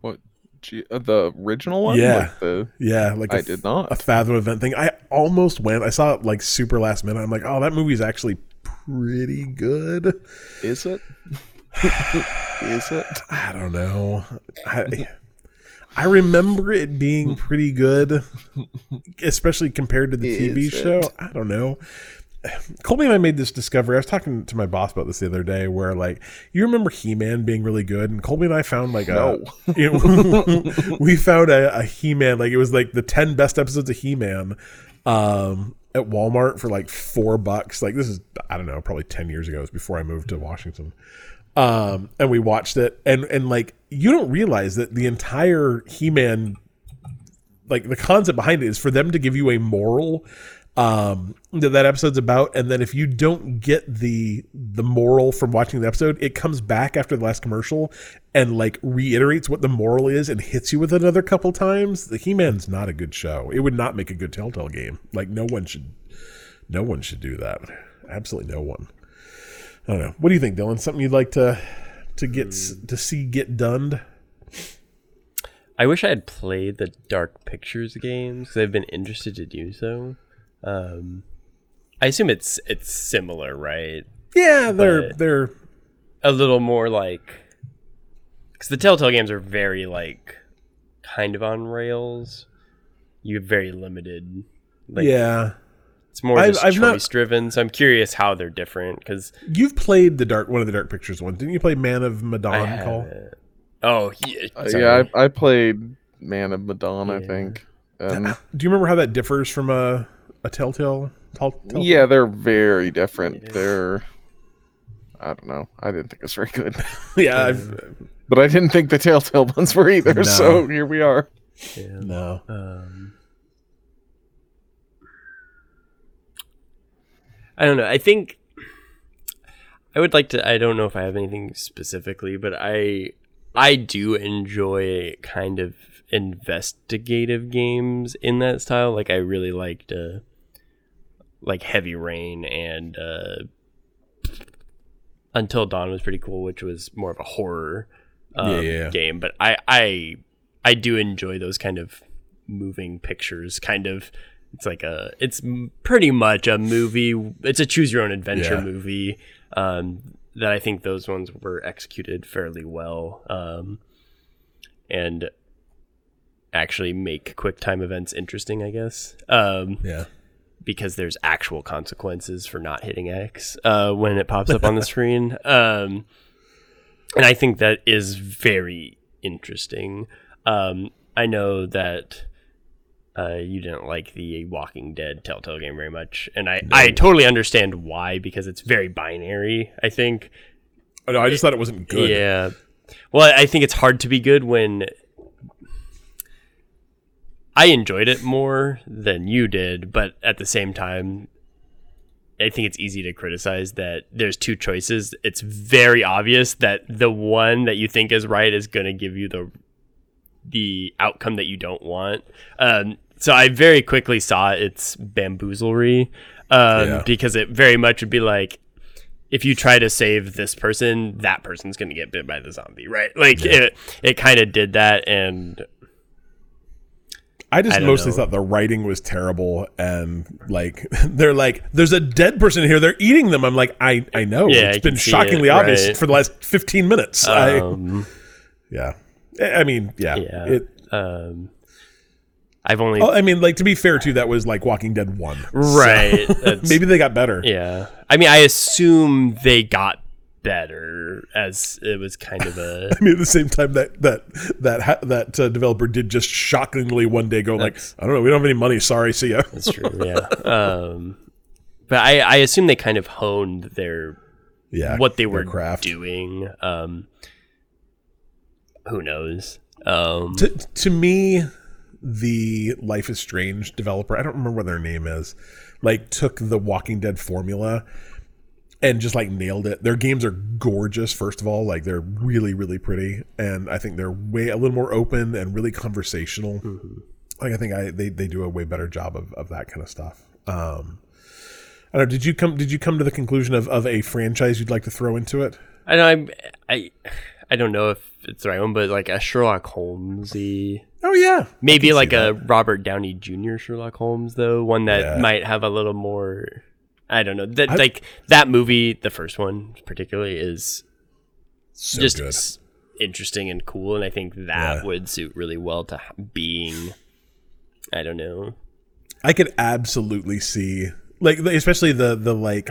What? G- uh, the original one? Yeah. Like the, Yeah, like I a- did not. a Fathom event thing. I almost went. I saw it like super last minute. I'm like, oh, that movie's actually pretty good. Is it? Is it? I don't know. I, I remember it being pretty good, especially compared to the TV Is show. I don't know. Colby and I made this discovery. I was talking to my boss about this the other day, where like you remember He Man being really good, and Colby and I found like No. a you know, we found a, a He Man like it was like the ten best episodes of He Man um, at Walmart for like four bucks. Like this is I don't know, probably ten years ago. It was before I moved to Washington. Um, and we watched it, and and like you don't realize that the entire He Man like the concept behind it is for them to give you a moral um that that episode's about. And then if you don't get the the moral from watching the episode it comes back after the last commercial and like reiterates what the moral is and hits you with it another couple times. The he-man's not a good show. It would not make a good telltale game. Like no one should no one should do that. Absolutely no one. I don't know. What do you think dylan? Something you'd like to to get s to see get done I wish I had played the Dark Pictures games. I've been interested to do so. Um, I assume it's it's similar, right? yeah they're But- they're A little more like because the Telltale games are very like kind of on rails. You have very limited. Like, yeah it's more I've- just I've not- choice driven. So I'm curious how they're different because You've played the dark one of the dark pictures ones, didn't you? Play Man of I Medan Call. Oh yeah, Uh, yeah, I, I played Man of Medan, I think. Um, Do you remember how that differs from a a Telltale? Tell, tell- yeah, they're very different. Yeah. They're, I don't know. I didn't think it was very good, yeah. I've, but I didn't think the Telltale ones were either. No. So here we are. Yeah. no. Um, I don't know. I think I would like to. I don't know if I have anything specifically, but I I do enjoy kind of investigative games in that style. Like I really liked uh, like Heavy Rain and uh, Until Dawn was pretty cool, which was more of a horror um, Yeah, yeah, game. But I I I do enjoy those kind of moving pictures. Kind of, it's like a it's pretty much a movie. It's a choose your own adventure Yeah. movie. Um, that I think those ones were executed fairly well. Um, and actually make quick time events interesting, I guess. Um, Yeah. Because there's actual consequences for not hitting X uh, when it pops up on the screen. Um, and I think that is very interesting. Um, I know that uh, you didn't like the Walking Dead Telltale game very much, and I, I totally understand why because it's very binary. I think Oh, no, I just thought it wasn't good. yeah. Well, I think it's hard to be good when I enjoyed it more than you did, but at the same time, I think it's easy to criticize that there's two choices. It's very obvious that the one that you think is right is going to give you the the outcome that you don't want. Um, so I very quickly saw its bamboozlery um, Yeah. because it very much would be like if you try to save this person, that person's going to get bit by the zombie, right? Like it, it kind of did that, and I just I mostly know. thought the writing was terrible, and like they're like, "There's a dead person here. They're eating them." I'm like, "I I know. Yeah, it's I been shockingly it, obvious right. for the last 15 minutes." I, um, yeah. I I mean, yeah. yeah, It, um, I've only oh, I mean, like to be fair too, that was like Walking Dead one. Right. that's- maybe they got better. Yeah. I mean, I assume they got better as it was kind of a. I mean, at the same time that that that ha- that uh, developer did just shockingly one day go like, I don't know, we don't have any money. Sorry, see ya. That's true. Yeah. Um, but I, I assume they kind of honed their yeah, what they were craft. doing. Um, who knows? Um, To to me, the Life is Strange developer, I don't remember what their name is, like took the Walking Dead formula and just like nailed it. Their games are gorgeous. First of all, like they're really really pretty, and I think they're way a little more open and really conversational. Like I think I they, they do a way better job of, of that kind of stuff. Um, I don't know. Did you come? Did you come to the conclusion of, of a franchise you'd like to throw into it? I know I'm, I I don't know if it's the right one, but like a Sherlock Holmesy, Oh yeah, maybe like a Robert Downey Jr. Sherlock Holmes though, one that Yeah. might have a little more. I don't know that I- like that movie, the first one particularly is so just good. interesting and cool, and I think that Yeah. would suit really well to being. I don't know. I could absolutely see like especially the the like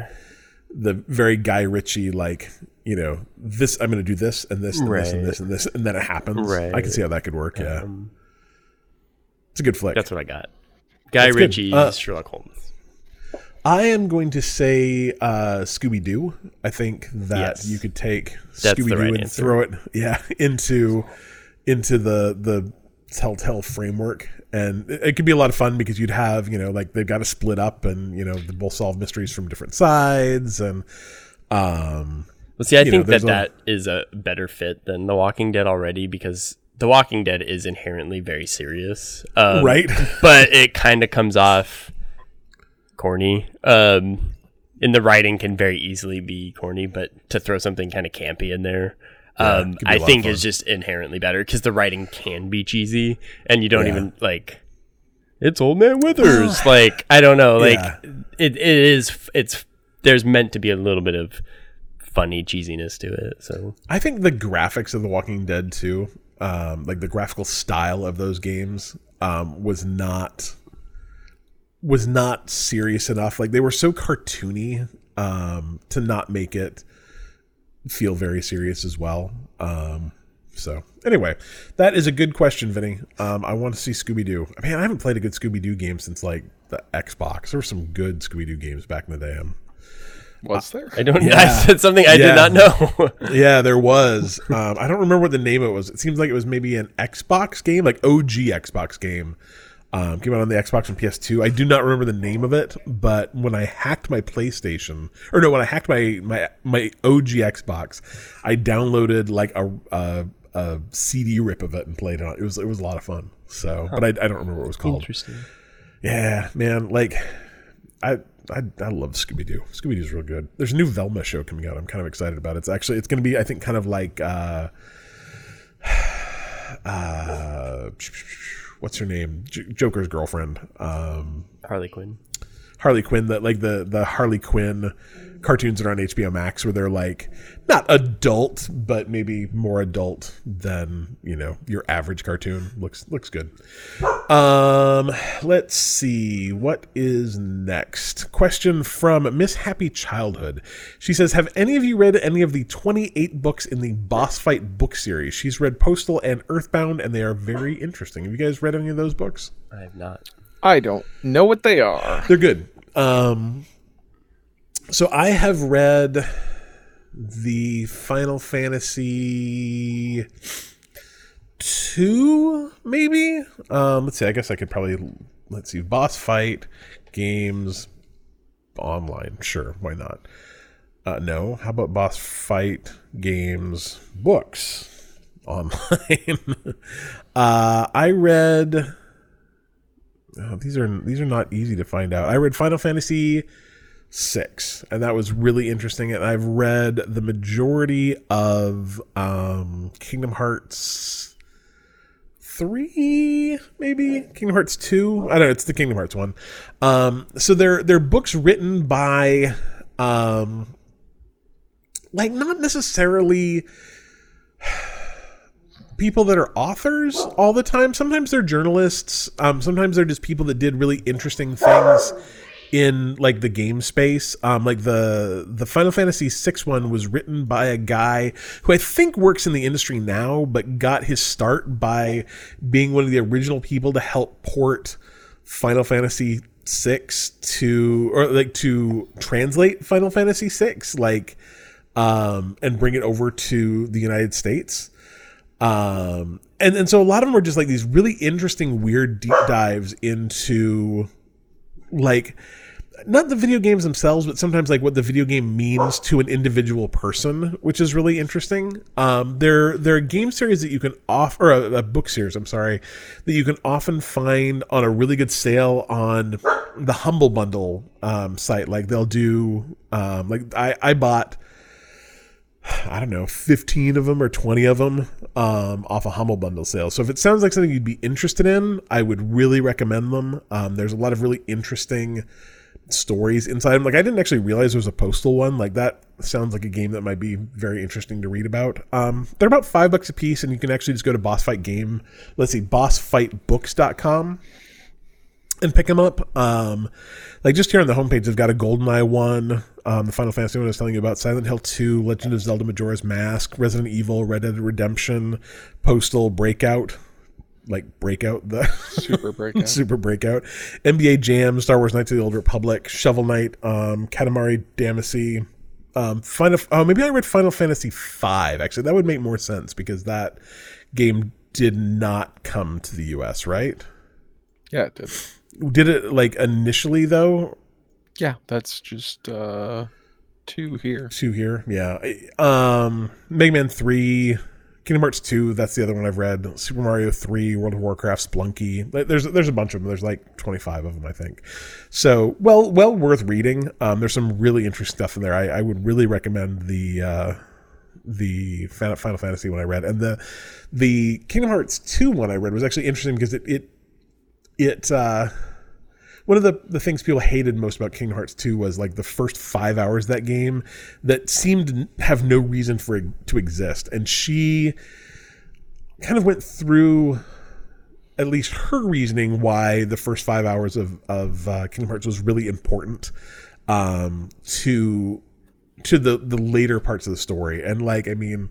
the very Guy Ritchie like you know this I'm going to do this and this and this and Right. this and this and then it happens. Right. I can see how that could work. Yeah, Um, it's a good flick. that's what I got. Guy That's good. Uh, Sherlock Holmes. I am going to say uh, Scooby Doo. I think that Yes. you could take Scooby Doo right and answer. throw it, yeah, into into the the Telltale framework, and it, it could be a lot of fun because you'd have you know like they've got to split up, and you know they both solve mysteries from different sides, and um, Well, see, I you know, think that a- that is a better fit than The Walking Dead already because The Walking Dead is inherently very serious, um, right, But it kind of comes off corny. Um, and the writing can very easily be corny, but to throw something kind of campy in there, Yeah, um, a I think is just inherently better because the writing can be cheesy, and you don't Yeah. even like. It's old man Withers. like I don't know. Like Yeah. it, it is. It's there's meant to be a little bit of funny cheesiness to it. So I think the graphics of The Walking Dead too, um, like the graphical style of those games, um, was not was not serious enough. Like they were so cartoony um, to not make it feel very serious as well. Um, so anyway, that is a good question, Vinny. Um, I want to see Scooby Doo. Man, I haven't played a good Scooby Doo game since like the Xbox. There were some good Scooby Doo games back in the day. Um, Was there? I don't. I said something I Yeah. did not know. Yeah, there was. Um, I don't remember what the name of it was. It seems like it was maybe an Xbox game, like OG Xbox game. Um, came out on the Xbox and PS2. I do not remember the name of it, but when I hacked my PlayStation, or no, when I hacked my my my OG Xbox, I downloaded like a a, a CD rip of it and played it on. It was it was a lot of fun. So, but I, I don't remember what it was called. Interesting. Yeah, man, like I I, I love Scooby Doo. Scooby Doo's real good. There's a new Velma show coming out. I'm kind of excited about it. It's actually it's going to be I think kind of like uh uh what's her name? J- Joker's girlfriend. Um Harley Quinn. Harley Quinn that like the the Harley Quinn cartoons that are on HBO Max where they're like not adult but maybe more adult than you know your average cartoon looks looks good. Um let's see. What is next? Question from Miss Happy Childhood. She says have any of you read any of the 28 books in the boss fight book series? She's read Postal and Earthbound and they are very interesting. Have you guys read any of those books? I have not. I don't know what they are. they're good. Um, so I have read the Final Fantasy two, maybe. Um, let's see. I guess I could probably let's see. Boss fight games online. Sure, why not? Uh, no. How about boss fight games books online? uh, I read. Oh, these are these are not easy to find out. I read Final Fantasy six, and that was really interesting. And I've read the majority of um, Kingdom Hearts three, maybe Kingdom Hearts two. I don't know. It's the Kingdom Hearts one. Um, so they're they're books written by um, like not necessarily people that are authors all the time. Sometimes they're journalists. Um, sometimes they're just people that did really interesting things in like the game space. Um, like the the Final Fantasy VI one was written by a guy who I think works in the industry now, but got his start by being one of the original people to help port Final Fantasy six to or like to translate Final Fantasy six like um and bring it over to the United States um and and so a lot of them were just like these really interesting weird deep dives into like not the video games themselves but sometimes like what the video game means to an individual person which is really interesting um there there are game series that you can offer or a, a book series i'm sorry that you can often find on a really good sale on the humble bundle um site like they'll do um like i i bought I don't know, 15 of them or 20 of them um, off a Humble Bundle sale. So if it sounds like something you'd be interested in, I would really recommend them. Um, there's a lot of really interesting stories inside them. Like I didn't actually realize there was a postal one. Like that sounds like a game that might be very interesting to read about. Um, they're about five bucks a piece, and you can actually just go to Boss Fight Game. Let's see, bossfightbooks.com and pick them up. Um, like just here on the homepage, they've got a GoldenEye one, um, the Final Fantasy one I was telling you about, Silent Hill 2, Legend of Zelda Majora's Mask, Resident Evil, Red Dead Redemption, Postal, Breakout, like Breakout, the Super breakout. Super Breakout, NBA Jam, Star Wars Knights of the Old Republic, Shovel Knight, um, Katamari Damacy, um, Final. Oh, maybe I read Final Fantasy Five. Actually, that would make more sense because that game did not come to the U.S. Right? yeah, it did. Did it like initially though? Yeah, that's just uh two here. Two here, yeah. Um, Mega Man Three, Kingdom Hearts Two. That's the other one I've read. Super Mario Three, World of Warcraft, Spelunky. There's there's a bunch of them. There's like 25 of them, I think. So well well worth reading. Um, there's some really interesting stuff in there. I, I would really recommend the. Uh, the Final Fantasy one I read, and the the Kingdom Hearts two one I read was actually interesting because it it it uh, one of the, the things people hated most about Kingdom Hearts 2 was like the first five hours of that game that seemed to have no reason for it to exist. And she kind of went through at least her reasoning why the first five hours of, of uh, Kingdom Hearts was really important um, to to the the later parts of the story. And like, I mean,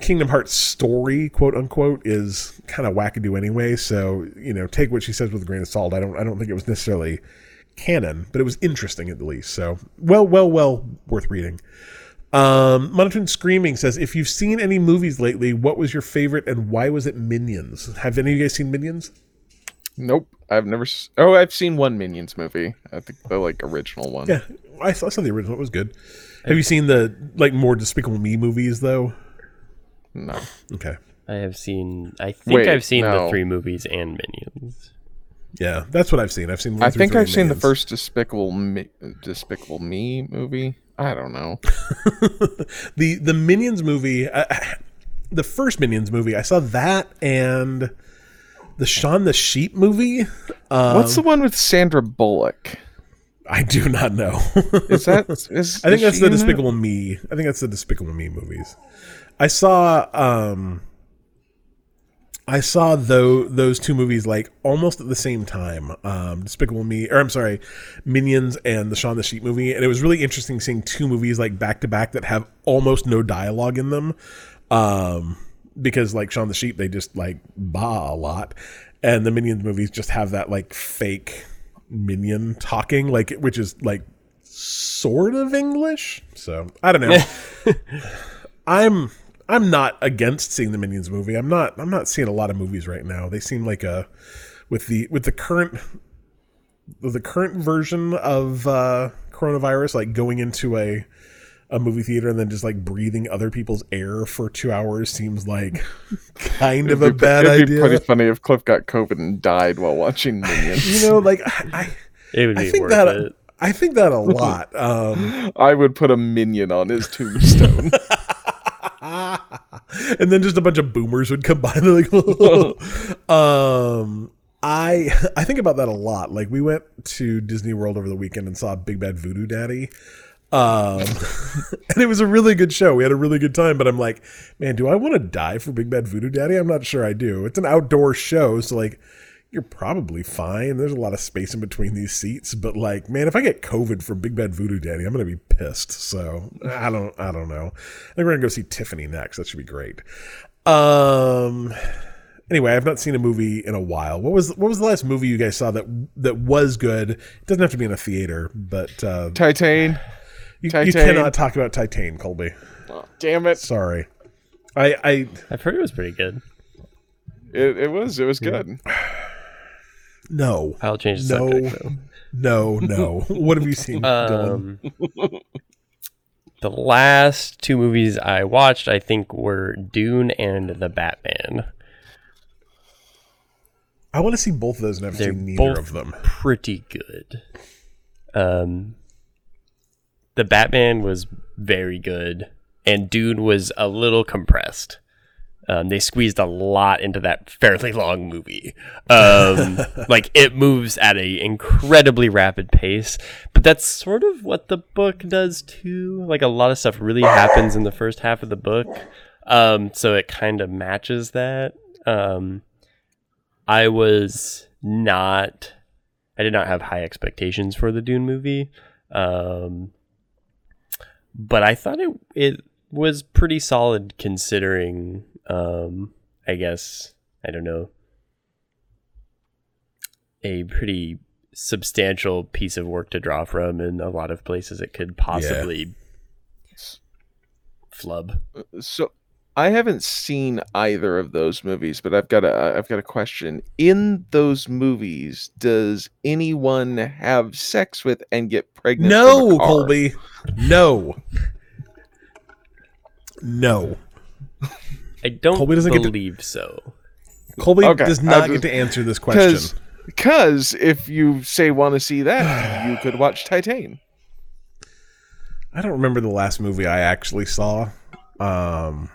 Kingdom Hearts story, quote unquote, is kind of wackadoo anyway. So you know, take what she says with a grain of salt. I don't, I don't think it was necessarily canon, but it was interesting at the least. So well, well, well, worth reading. Um, Monotone Screaming says, if you've seen any movies lately, what was your favorite and why was it Minions? Have any of you guys seen Minions? Nope, I've never. s- Oh, I've seen one Minions movie. I think the like original one. Yeah, I saw, I saw the original. It was good. Have you seen the like more Despicable Me movies though? No. Okay, I have seen. I think Wait, I've seen no. the three movies and Minions. yeah, that's what I've seen. I've seen. one I through think three I've seen the first Despicable Me, Despicable Me movie. I don't know. the the Minions movie, uh, the first Minions movie, I saw that and the Shaun the Sheep movie. Um, What's the one with Sandra Bullock? I do not know. Is that? Is I think is that's the in that? Despicable Me. I think that's the Despicable Me movies. I saw um I saw though those two movies like almost at the same time. Um Despicable Me or I'm sorry, Minions and the Shaun the Sheep movie. And it was really interesting seeing two movies like back to back that have almost no dialogue in them. Um because like Shaun the Sheep they just like bah a lot. And the Minions movies just have that like fake minion talking, like which is like sort of English. So I don't know. I'm I'm not against seeing the Minions movie. I'm not I'm not seeing a lot of movies right now. They seem like a with the with the current the current version of uh coronavirus like going into a a movie theater and then just like breathing other people's air for two hours seems like kind of a It'd be- bad it'd be pretty funny if Cliff got COVID and died while watching Minions. You know, like I, It would I be think worth that it. I think that a lot. Um, I would put a minion on his tombstone. and then just a bunch of boomers would come by. They're like, um, I I think about that a lot. Like we went to Disney World over the weekend and saw Big Bad Voodoo Daddy. Um, and it was a really good show. We had a really good time. But I'm like, man, do I want to die for Big Bad Voodoo Daddy? I'm not sure I do. It's an outdoor show, so like. You're probably fine. There's a lot of space in between these seats, but like, man, if I get COVID from Big Bad Voodoo Daddy, I'm gonna be pissed. So I don't, I don't know. I think we're gonna go see Tiffany next. That should be great. Um. Anyway, I've not seen a movie in a while. What was what was the last movie you guys saw that that was good? It doesn't have to be in a theater, but uh, Titan. you, you cannot talk about Titan, Colby. Oh, damn it. Sorry. I I I've heard it was pretty good. It, it was. It was good. no I'll change the No. subject though. no no. what have you seen, Dylan? Um, the last two movies I watched, I think, were Dune and The Batman. I want to see both of those, and I've They're seen neither both of them. pretty good. Um, the Batman was very good, and Dune was a little compressed. Um, they squeezed a lot into that fairly long movie. Um, like it moves at a incredibly rapid pace, but that's sort of what the book does too. Like a lot of stuff really happens in the first half of the book, um, so it kind of matches that. Um, I was not. I did not have high expectations for the Dune movie, um, but I thought it it was pretty solid considering. Um, I guess I don't know a pretty substantial piece of work to draw from, and a lot of places it could possibly flub. So I haven't seen either of those movies, but I've got a I've got a question. In those movies, does anyone have sex with and get pregnant? No. Colby. No. No. I don't Colby doesn't get to- believe so. Colby Okay, does not just- get to answer this question. Because because if you say want to see that, you could watch Titan. I don't remember the last movie I actually saw. Um,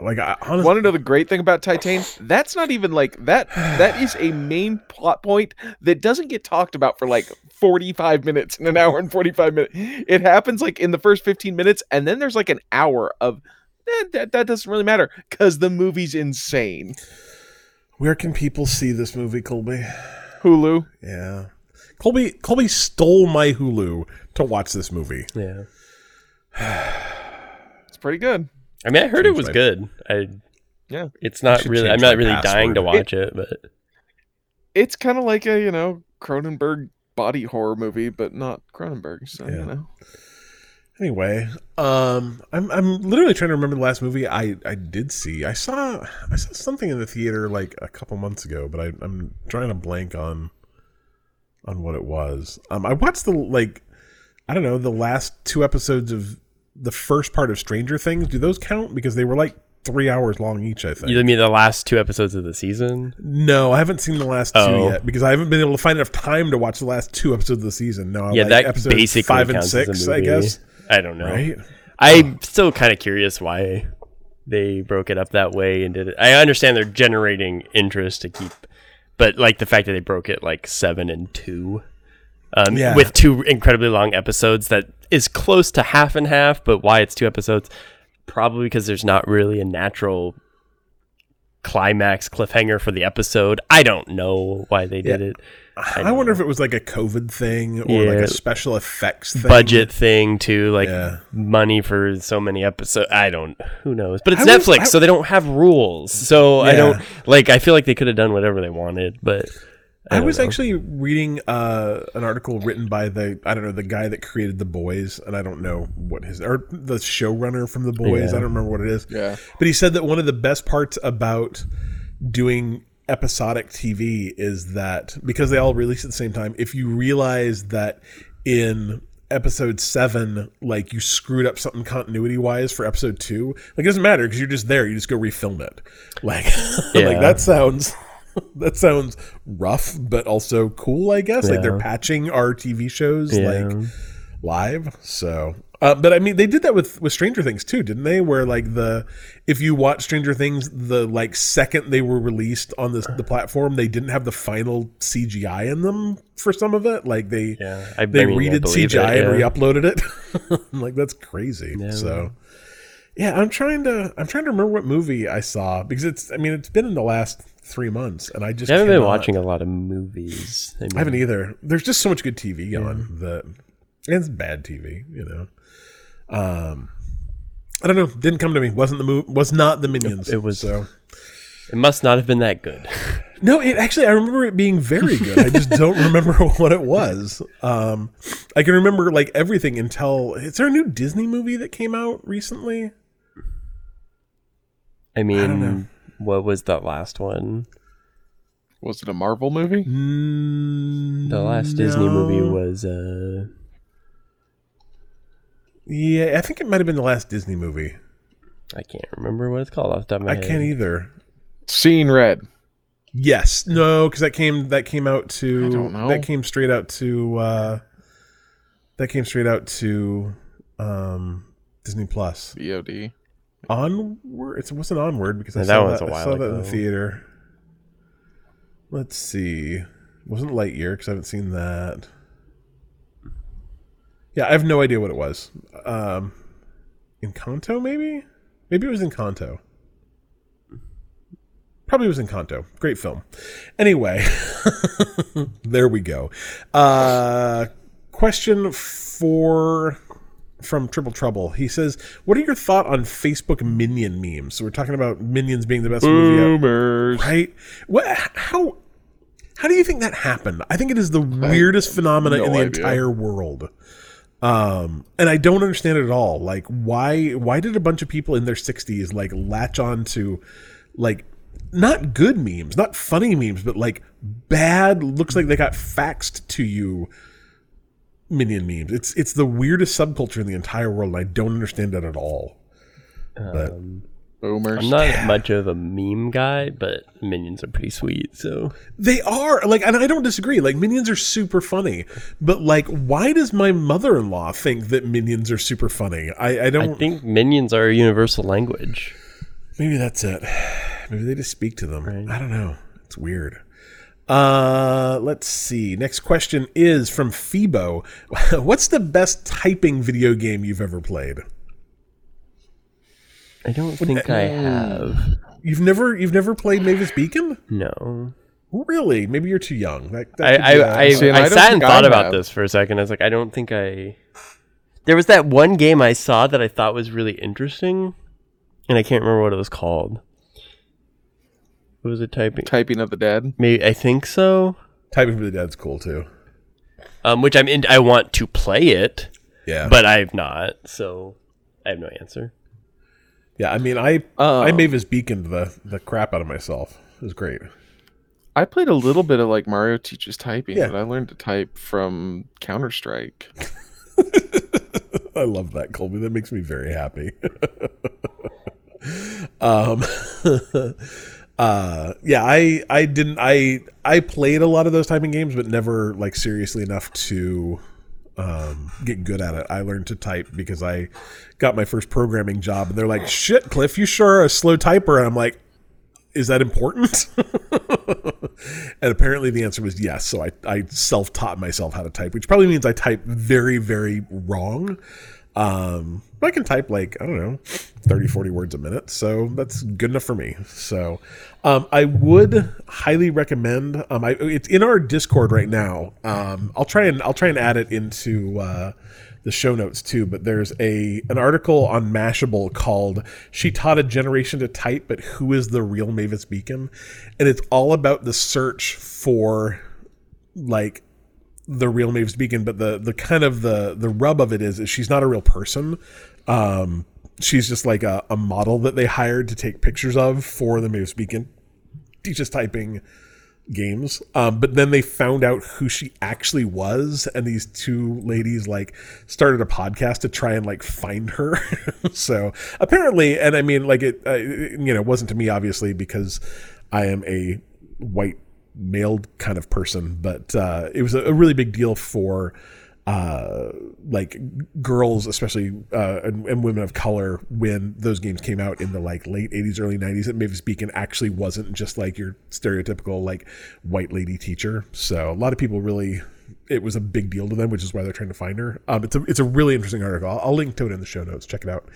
like I honestly, Want to know the great thing about Titan? That's not even like that. That is a main plot point that doesn't get talked about for like 45 minutes in an hour and 45 minutes. It happens like in the first 15 minutes, and then there's like an hour of eh, that. That doesn't really matter because the movie's insane. where can people see this movie, Colby? Hulu. Yeah, Colby. Colby stole my Hulu to watch this movie. Yeah. It's pretty good. I mean, I heard it was my- good. I Yeah. it's not really. I'm not my really dying to password. watch it, but It's kind of like a you know Cronenberg body horror movie, but not Cronenberg. So Yeah. you know. Anyway, um, I'm I'm literally trying to remember the last movie I I did see. I saw I saw something in the theater like a couple months ago, but I, I'm trying to blank on on what it was. Um, I watched the like I don't know the last two episodes of the first part of Stranger Things. Do those count? Because they were like three hours long each. I think. you mean the last two episodes of the season? No, I haven't seen the last two yet because I haven't been able to find enough time to watch the last two episodes of the season. No, yeah, like that episodes basically five and counts as a six, I guess. I don't know. Right? I'm still kind of curious why they broke it up that way and did it. I understand they're generating interest to keep, but like the fact that they broke it like seven and two, um, Yeah. with two incredibly long episodes that is close to half and half. But why it's two episodes? Probably because there's not really a natural climax cliffhanger for the episode. I don't know why they did Yeah. it. I, wonder if it was like a COVID thing or like a special effects thing. budget thing too, like Yeah. money for so many episodes. I don't, who knows? But it's I was- Netflix, I- so they don't have rules. So I don't like. I feel like they could have done whatever they wanted, but I, don't was know. actually reading uh, an article written by the I don't know the guy that created the boys, and I don't know what his or the showrunner from the boys. Yeah. I don't remember what it is. Yeah. But he said that one of the best parts about doing episodic TV is that because they all release at the same time, if you realize that in episode seven, like you screwed up something continuity wise for episode two, like it doesn't matter because you're just there. You just go refilm it. Like, Yeah. like that sounds. That sounds rough, but also cool, I guess. Like they're patching our TV shows Yeah. like live. So, uh, but I mean, they did that with with Stranger Things too, didn't they? Where like the if you watch Stranger Things, the like second they were released on this the platform, they didn't have the final CGI in them for some of it. Like they yeah, I, they I mean, redid CGI it, and yeah. re-uploaded it. I'm like that's crazy. So. Yeah, I'm trying to. I'm trying to remember what movie I saw because it's. I mean, it's been in the last three months, and I just I haven't been watching a lot of movies. I, mean, I haven't either. There's just so much good TV on that. And it's bad TV, you know. Um, I don't know. Didn't come to me. Wasn't the movie? Was not the Minions. It was- so. It must not have been that good. No, it actually. I remember it being very good. I just don't remember what it was. Um, I can remember like everything until. Is there a new Disney movie that came out recently? I don't know. mean, what was that last one? Was it a Marvel movie? Mm, The last Disney movie was uh Yeah, I think it might have been the last Disney movie. I can't remember what it's called off the top of my I head. can't either. Seeing Red. Yes, no, because that came that came out to I don't know. that came straight out to uh, that came straight out to um, Disney Plus. VOD. Onward, it wasn't onward because I Yeah, that saw one's that, a I while saw that in the ago. theater. Let's see, wasn't Lightyear because I haven't seen that. Yeah, I have no idea what it was. Um, Encanto, maybe, maybe it was Encanto. Probably was Encanto. Great film. Anyway, there we go. Uh, question for from Triple Trouble. He says, "What are your thought on Facebook Minion memes?" So we're talking about Minions being the best movie, out, Boomers. right? What? How? How do you think that happened? I think it is the weirdest phenomena no in the idea. entire world. Um, and I don't understand it at all. Like, why? Why did a bunch of people in their sixties like latch on to, like, not good memes, not funny memes, but like bad? Looks like they got faxed to you. Minion memes. It's it's the weirdest subculture in the entire world. And I don't understand it at all. But Boomers. I'm not much of a meme guy, but minions are pretty sweet. So They are like, and I don't disagree. Like minions are super funny, but like, why does my mother-in-law think that minions are super funny? I, I I don't. think minions are a universal language. maybe that's it. Maybe they just speak to them. I don't know. It's weird. Uh, let's see. Next question is from Phoebo. What's the best typing video game you've ever played? I don't think I have. You've never you've never played Mavis Beacon? No. Really? Maybe you're too young. That, that I could I, be, I, See, and I I don't sat and think thought I about have. this for a second. I was like, I don't think I. There was that one game I saw that I thought was really interesting, and I can't remember what it was called. What was it typing? Typing of the dead. Maybe I think so. typing for the dead's cool too. Um, which I'm in. I want to play it, Yeah, but I've not. So I have no answer. Yeah. I mean, I Um, I Mavis Beaconed the the crap out of myself. It was great. I played a little bit of like Mario teaches typing, Yeah. but I learned to type from Counter Strike. I love that, Colby. That makes me very happy. um, uh, yeah, I I didn't I I played a lot of those typing games, but never like seriously enough to um, get good at it. I learned to type because I got my first programming job, and they're like, "Shit, Cliff, you sure are a slow typer," and I'm like. Is that important? and apparently the answer was yes. So I, I self taught myself how to type, which probably means I type very, very wrong. Um, I can type like, I don't know, 30, 40 words a minute. So that's good enough for me. So um, I would highly recommend, um, I, it's in our discord right now. Um, I'll try and, I'll try and add it into, uh, the show notes too, but there's a an article on Mashable called "She Taught a Generation to Type, but Who is the Real Mavis Beacon?" and it's all about the search for like the real Mavis Beacon, but the the kind of the the rub of it is, is she's not a real person. Um, she's just like a, a model that they hired to take pictures of for the Mavis Beacon. Teaches typing games. Um, but then they found out who she actually was, and these two ladies like started a podcast to try and like find her. so apparently, and I mean, like it, uh, it, you know, wasn't to me obviously because I am a white male kind of person, but uh, it was a, a really big deal for uh, like girls, especially uh, and, and women of color, when those games came out in the like late '80s, early '90s. That Mavis Beacon actually wasn't just like your stereotypical like white lady teacher. So a lot of people really, it was a big deal to them, which is why they're trying to find her. Um, it's a it's a really interesting article. I'll, I'll link to it in the show notes. Check it out.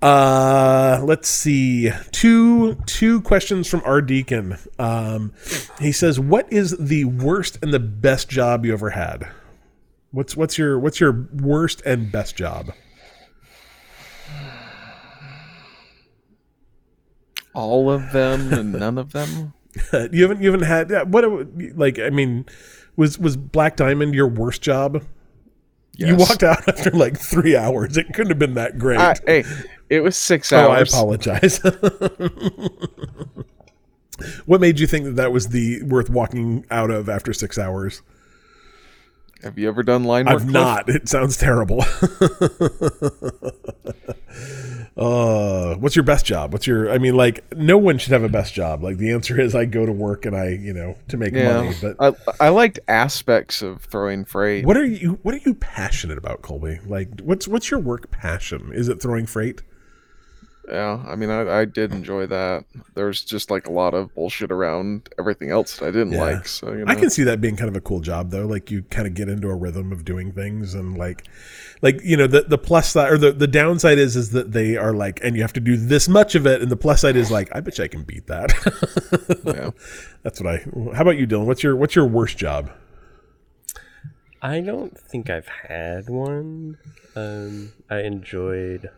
Uh, let's see. Two two questions from our Deacon. Um, he says, "What is the worst and the best job you ever had?" What's what's your what's your worst and best job? All of them and none of them. you haven't you haven't had yeah, what like I mean was was Black Diamond your worst job? You walked out after like three hours. It couldn't have been that great. Hey, it was six oh, I apologize. what made you think that that was the worth walking out of after six hours? Have you ever done line work? I've Cliff? not. It sounds terrible. uh, what's your best job? What's your? I mean, like, no one should have a best job. Like, the answer is I go to work and I, you know, to make Yeah, money. But I, I liked aspects of throwing freight. what are you? What are you passionate about, Colby? Like, what's what's your work passion? Is it throwing freight? Yeah, I mean, I, I did enjoy that. There's just like a lot of bullshit around everything else that I didn't Yeah. like. So you know. I can see that being kind of a cool job though. Like you kind of get into a rhythm of doing things and like like you know the the plus side or the the downside is is that they are like and you have to do this much of it and the plus side is like I bet you I can beat that. Yeah. That's what I How about you Dylan? What's your what's your worst job? I don't think I've had one. Um, I enjoyed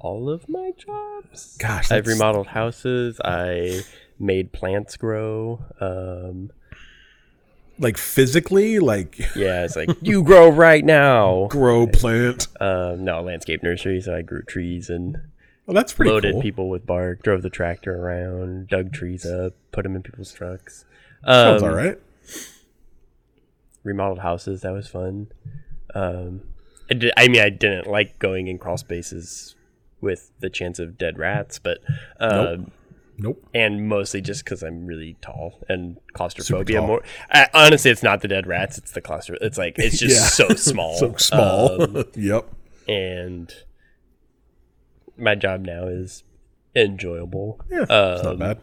all of my jobs. Gosh, I've remodeled houses. I made plants grow. Um, Like physically like yeah, it's like you grow right now. grow plant. Um, no, landscape nursery. So I grew trees and Well, that's pretty loaded cool. people with bark, drove the tractor around, dug trees up, put them in people's trucks. Sounds Um, all right. remodeled houses. That was fun. Um, I, did, I mean, I didn't like going in crawl spaces with the chance of dead rats, but um, Nope. and mostly just because I'm really tall and claustrophobia tall. more. I, honestly, it's not the dead rats; it's the claustro. It's like it's just Yeah. so small, So small. Um, yep. and my job now is enjoyable. Yeah. it's not Um, bad.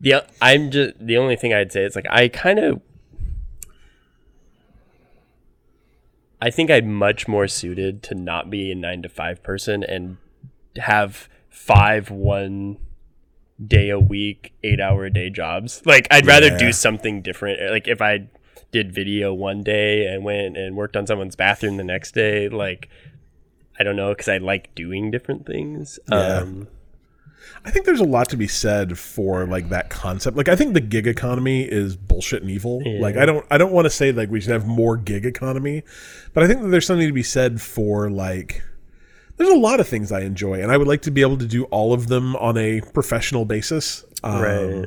the I'm just the only thing I'd say is like I kind of I think I'm much more suited to not be a 9 to 5 person and have five one day a week, 8 hour a day jobs. Like I'd rather Yeah. do something different. Like if I did video one day and went and worked on someone's bathroom the next day, like I don't know cuz I like doing different things. Yeah. Um I think there's a lot to be said for like that concept. Like I think the gig economy is bullshit and evil. Like I don't I don't want to say like we should have more gig economy, but I think that there's something to be said for like there's a lot of things I enjoy and I would like to be able to do all of them on a professional basis. Um, Right.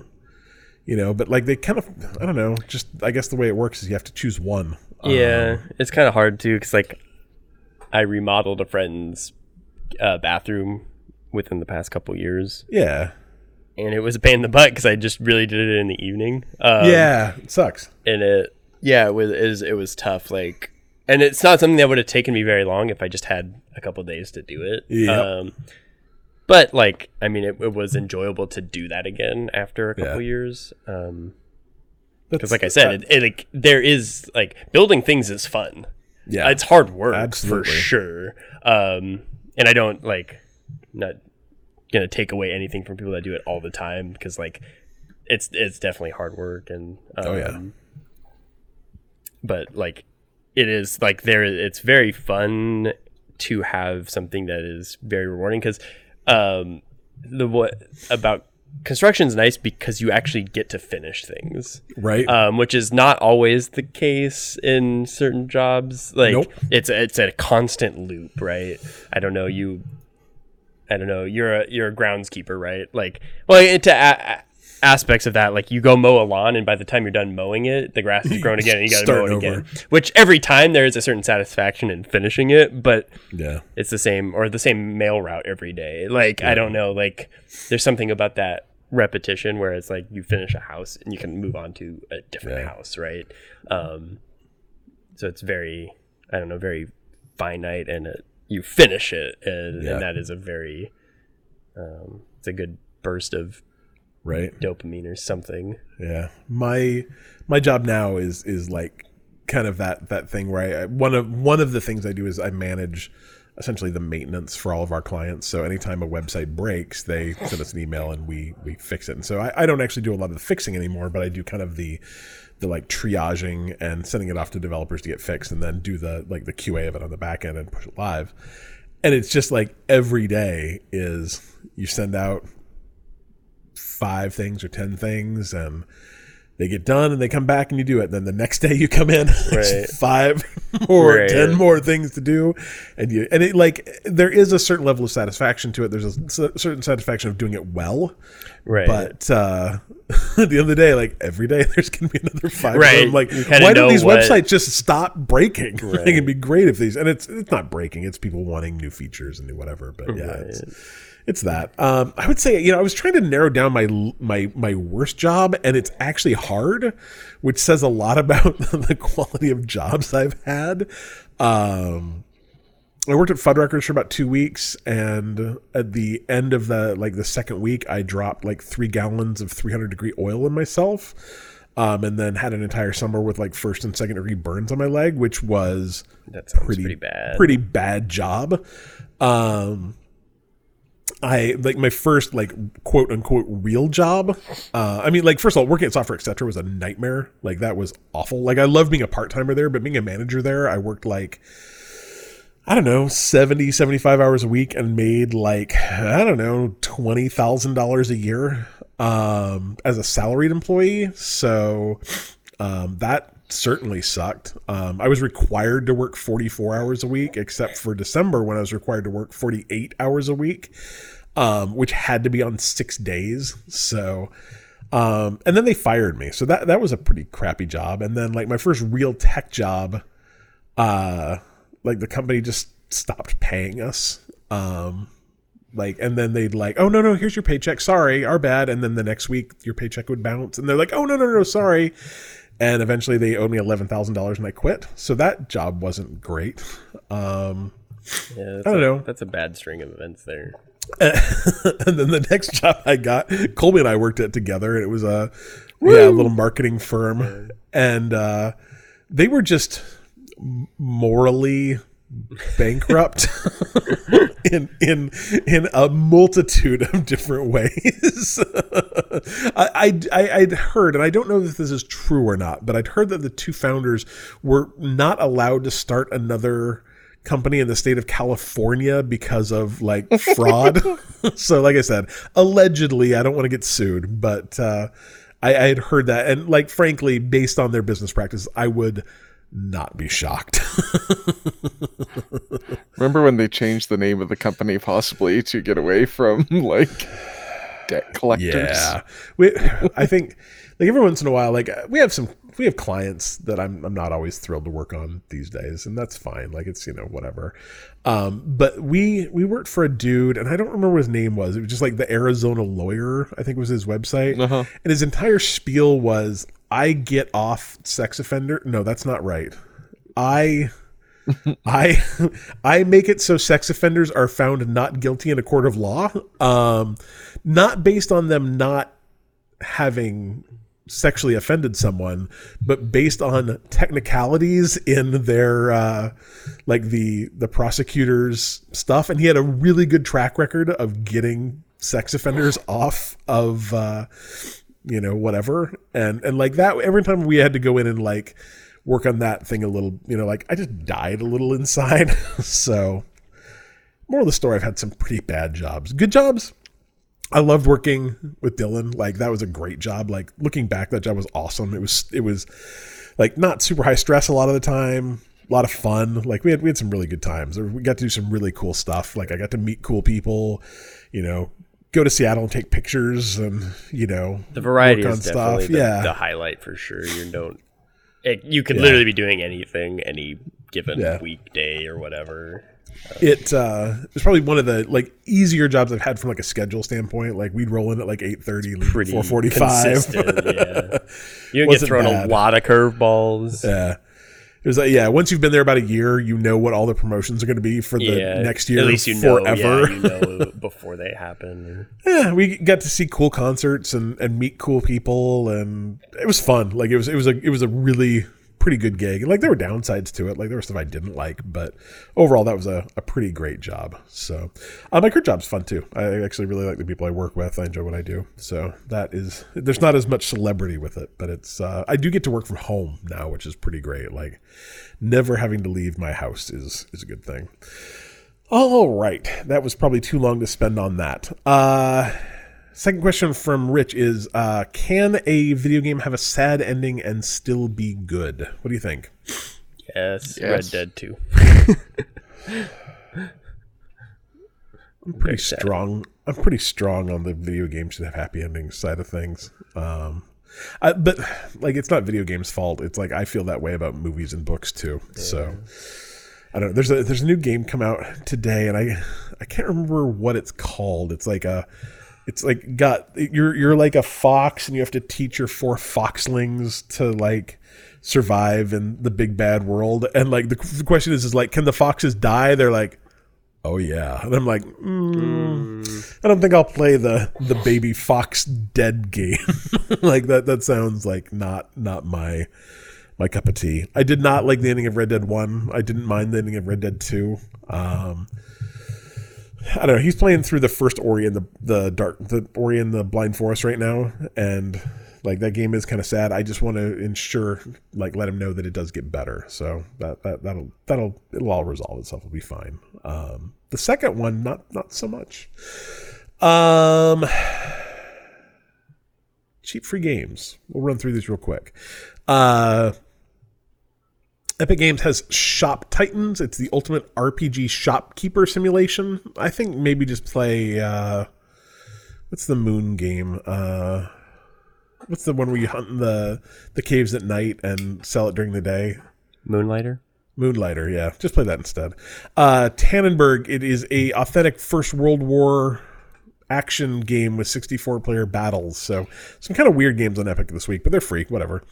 You know, but like they kind of I don't know, just I guess the way it works is you have to choose one. Yeah, it's kind of hard too because like I remodeled a friend's uh, bathroom within the past couple years, Yeah. and it was a pain in the butt because I just really did it in the evening. Um, yeah, it sucks. and it yeah it was, it was tough. Like, and it's not something that would have taken me very long if I just had a couple days to do it. Yep. Um, but like, I mean, it, it was enjoyable to do that again after a couple Yeah. years. Um, Because like I said, it, it like there is like building things is fun. yeah, it's hard work Absolutely. for sure. Um, and I don't like not gonna take away anything from people that do it all the time because like it's it's definitely hard work and um, Oh, yeah. but like it is like there it's very fun to have something that is very rewarding because um the what about construction's nice because you actually get to finish things right. um, which is not always the case in certain jobs. Like Nope. it's a, it's a constant loop, right? I don't know you. I don't know. You're a you're a groundskeeper, right? Like, well, a- a- aspects of that, like you go mow a lawn, and by the time you're done mowing it, the grass is grown again, and you got to mow it over. again. Which every time there is a certain satisfaction in finishing it, but yeah. it's the same or the same mail route every day. Like I don't know, like there's something about that repetition where it's like you finish a house and you can move on to a different Yeah. house, right? Um, so it's very, I don't know, very finite, and it, you finish it, and, Yeah. and that is a very, um, it's a good burst of Right. dopamine or something. Yeah, my my job now is is like kind of that that thing where I one of one of the things I do is I manage essentially the maintenance for all of our clients. So anytime a website breaks, they send us an email and we we fix it. And so I, I don't actually do a lot of the fixing anymore, but I do kind of the the like triaging and sending it off to developers to get fixed, and then do the like the QA of it on the back end and push it live. And it's just like every day is you send out five things or ten things and they get done and they come back and you do it. And Then the next day you come in, Right. five or Right. ten more things to do, and you and it like there is a certain level of satisfaction to it. There's a certain satisfaction of doing it well, Right. but uh, at the end of the day, like every day, there's gonna be another five. Right. Like, why don't these what- websites just stop breaking? Right. can be great if these, and it's it's not breaking. It's people wanting new features and new whatever. But yeah, it's, it's that. Um, I would say, you know, I was trying to narrow down my my my worst job, and it's actually hard, which says a lot about the quality of jobs I've had. Um, I worked at Fuddruckers for about two weeks, and at the end of the like the second week, I dropped like three gallons of 300 degree oil in myself, um, and then had an entire summer with like first and second degree burns on my leg, which was That sounds pretty, pretty, bad. pretty bad job. Um, I like my first like quote unquote real job. Uh, I mean, like first of all, working at Software Etc. was a nightmare. Like that was awful. Like I love being a part timer there, but being a manager there, I worked like I don't know 70, 75 hours a week and made like I don't know twenty thousand dollars a year um, as a salaried employee. So um, that certainly sucked. Um, I was required to work 44 hours a week, except for December when I was required to work 48 hours a week, um, which had to be on six days. So, um, and then they fired me. So that, that was a pretty crappy job. And then like my first real tech job, uh, like the company just stopped paying us. Um, like and then they'd like oh no no here's your paycheck sorry our bad and then the next week your paycheck would bounce and they're like oh no no no sorry and eventually they owed me $11,000 and I quit. So that job wasn't great. Um, Yeah, I don't a, know. That's a bad string of events there. and then the next job I got, Colby and I worked at together, and it was a yeah a little marketing firm, and uh, they were just morally bankrupt in in in a multitude of different ways. I, I I'd heard, and I don't know if this is true or not, but I'd heard that the two founders were not allowed to start another company in the state of California because of like fraud. so, like I said, allegedly, I don't want to get sued, but uh, I, I had heard that, and like frankly, based on their business practice, I would not be shocked. Remember when they changed the name of the company possibly to get away from like debt collectors? Yeah, we. I think like every once in a while, like we have some we have clients that I'm I'm not always thrilled to work on these days, and that's fine. Like it's you know whatever. Um, but we we worked for a dude, and I don't remember what his name was. It was just like the Arizona lawyer, I think was his website, Uh-huh. and his entire spiel was, "I get off sex offender." No, that's not right. I. I I make it so sex offenders are found not guilty in a court of law, um, not based on them not having sexually offended someone, but based on technicalities in their uh, like the the prosecutor's stuff. And he had a really good track record of getting sex offenders off of uh, you know whatever, and and like that. Every time we had to go in and like work on that thing a little, you know, like I just died a little inside. so, more of the story, I've had some pretty bad jobs. Good jobs. I loved working with Dylan. Like that was a great job. Like looking back, that job was awesome. It was it was like not super high stress a lot of the time. A lot of fun. Like we had we had some really good times. We got to do some really cool stuff. Like I got to meet cool people. You know, go to Seattle and take pictures and you know The variety is definitely stuff. the, Yeah. the highlight for sure. You don't. It, you could literally be doing anything any given Yeah. weekday or whatever. it uh it's probably one of the like easier jobs I've had from like a schedule standpoint. Like we'd roll in at like eight thirty, four forty five. yeah. You get thrown bad. a lot of curveballs. Yeah. It was like yeah. Once you've been there about a year, you know what all the promotions are going to be for the yeah, next year. At least you know, yeah, you know before they happen. yeah, we got to see cool concerts and, and meet cool people, and it was fun. Like it was it was a it was a really pretty good gig. And like there were downsides to it, like there was stuff I didn't like, but overall that was a, a pretty great job. So uh, my current job's fun too. I actually really like the people I work with. I enjoy what I do. So that is there's not as much celebrity with it, but it's uh, I do get to work from home now, which is pretty great. Like never having to leave my house is is a good thing. All right. That was probably too long to spend on that. Uh, second question from Rich is uh, Can a video game have a sad ending and still be good? What do you think? Yes, Red Dead 2. I'm pretty sad. strong. I'm pretty strong on the video games should have happy endings side of things. Um, I, but like, it's not video games' fault. It's like I feel that way about movies and books too. So I don't know. There's a there's a new game come out today, and I I can't remember what it's called. It's like a it's like got you're you're like a fox, and you have to teach your four foxlings to like survive in the big bad world. And like the, the question is, is like, can the foxes die? They're like, oh yeah. And I'm like, mm, I don't think I'll play the the baby fox dead game. like that. That sounds like not not my my cup of tea. I did not like the ending of Red Dead One. I didn't mind the ending of Red Dead Two. Um, I don't know. He's playing through the first Ori in the the dark the Ori and the Blind Forest right now, and like that game is kind of sad. I just want to ensure, like, let him know that it does get better. So that that that'll that'll it'll all resolve itself. It'll be fine. Um, the second one, not not so much. Um, cheap free games. We'll run through these real quick. Uh, Epic Games has Shop Titans. It's the ultimate RPG shopkeeper simulation. I think maybe just play uh what's the moon game? Uh what's the one where you hunt in the the caves at night and sell it during the day? Moonlighter. Moonlighter, yeah. Just play that instead. Uh Tannenberg, it is a authentic First World War action game with 64 player battles. So some kind of weird games on Epic this week, but they're free, whatever.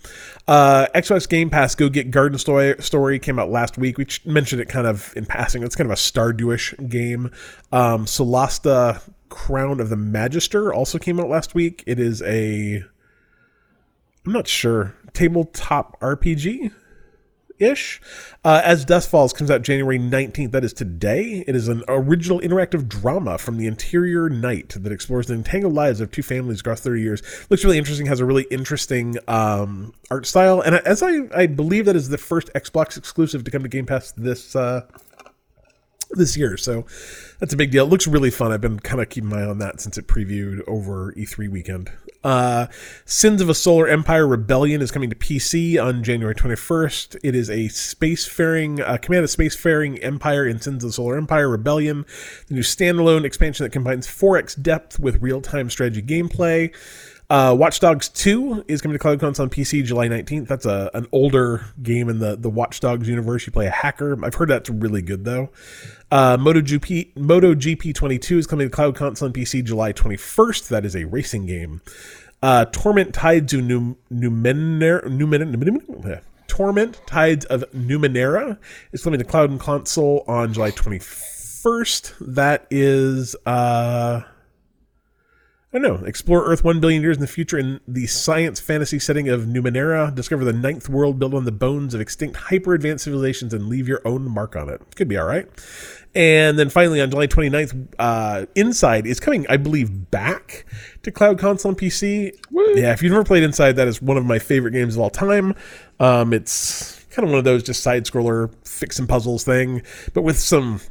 Uh, Xbox Game Pass Go Get Garden Story, Story came out last week. We mentioned it kind of in passing. It's kind of a Stardewish game. Um, Solasta Crown of the Magister also came out last week. It is a I'm not sure tabletop RPG ish. Uh, As Dusk Falls comes out January 19th. That is today. It is an original interactive drama from the Interior Night that explores the entangled lives of two families across 30 years. Looks really interesting, has a really interesting um, art style. And as I, I believe that is the first Xbox exclusive to come to Game Pass this. Uh, this year. So that's a big deal. It looks really fun. I've been kind of keeping my eye on that since it previewed over E3 weekend. Uh, Sins of a Solar Empire Rebellion is coming to PC on January 21st. It is a spacefaring, uh, command a spacefaring empire in Sins of the Solar Empire Rebellion, the new standalone expansion that combines 4x depth with real time strategy gameplay. Uh, Watch Dogs 2 is coming to Cloud Cons on PC July 19th. That's a an older game in the, the Watch Dogs universe. You play a hacker. I've heard that's really good, though. Uh, MotoGP, MotoGP 22 is coming to Cloud Console on PC July 21st. That is a racing game. Uh, Torment Tides of Num- Numenera, Numenera, Torment Tides of Numenera is coming to Cloud and Console on July 21st. That is, uh, I don't know. Explore Earth 1 billion years in the future in the science fantasy setting of Numenera. Discover the ninth world built on the bones of extinct hyper advanced civilizations and leave your own mark on it. Could be all right. And then finally, on July 29th, uh, Inside is coming, I believe, back to Cloud Console and PC. Woo. Yeah, if you've never played Inside, that is one of my favorite games of all time. Um, it's kind of one of those just side scroller fix and puzzles thing, but with some,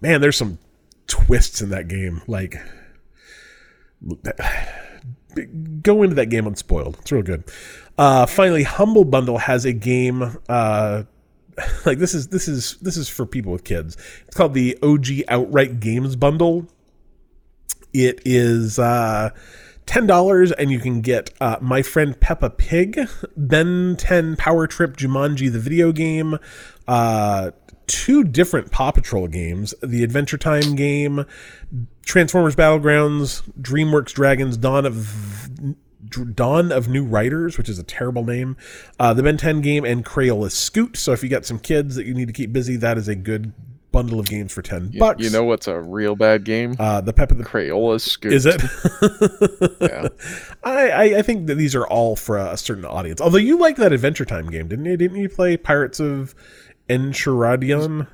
man, there's some twists in that game. Like, go into that game unspoiled. It's real good. Uh, finally, Humble Bundle has a game. Uh, like this is this is this is for people with kids. It's called the OG Outright Games Bundle. It is uh, ten dollars, and you can get uh, My Friend Peppa Pig, Ben Ten Power Trip Jumanji the video game, uh, two different Paw Patrol games, the Adventure Time game, Transformers Battlegrounds, DreamWorks Dragons Dawn of Dawn of New Riders, which is a terrible name, uh, the Ben 10 game, and Crayola Scoot. So if you got some kids that you need to keep busy, that is a good bundle of games for 10 You- bucks. You know what's a real bad game? uh, the Peppa the Crayola Scoot. is it? Yeah. I, I I think that these are all for a certain audience. Although you liked that Adventure Time game, didn't you? Didn't you play Pirates of Enchiridion?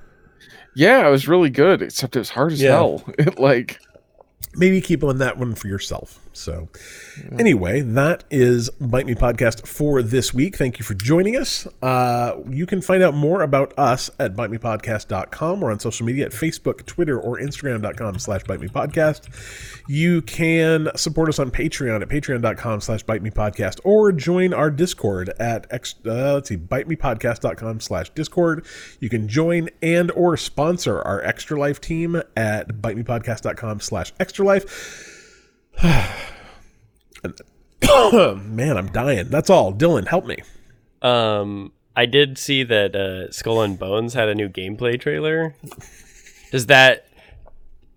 Yeah, it was really good, except it was hard as Yeah. hell. It like maybe keep on that one for yourself. So, anyway, that is Bite Me Podcast for this week. Thank you for joining us. Uh, you can find out more about us at bitemepodcast.com or on social media at Facebook, Twitter, or Instagram.com slash Bite Me Podcast. You can support us on Patreon at patreon.com slash Bite Me Podcast or join our Discord at, uh, let's see, bitemepodcast.com slash Discord. You can join and or sponsor our Extra Life team at bitemepodcast.com slash Extra Life. Man, I'm dying. That's all. Dylan, help me. Um, I did see that uh, Skull and Bones had a new gameplay trailer. Does that?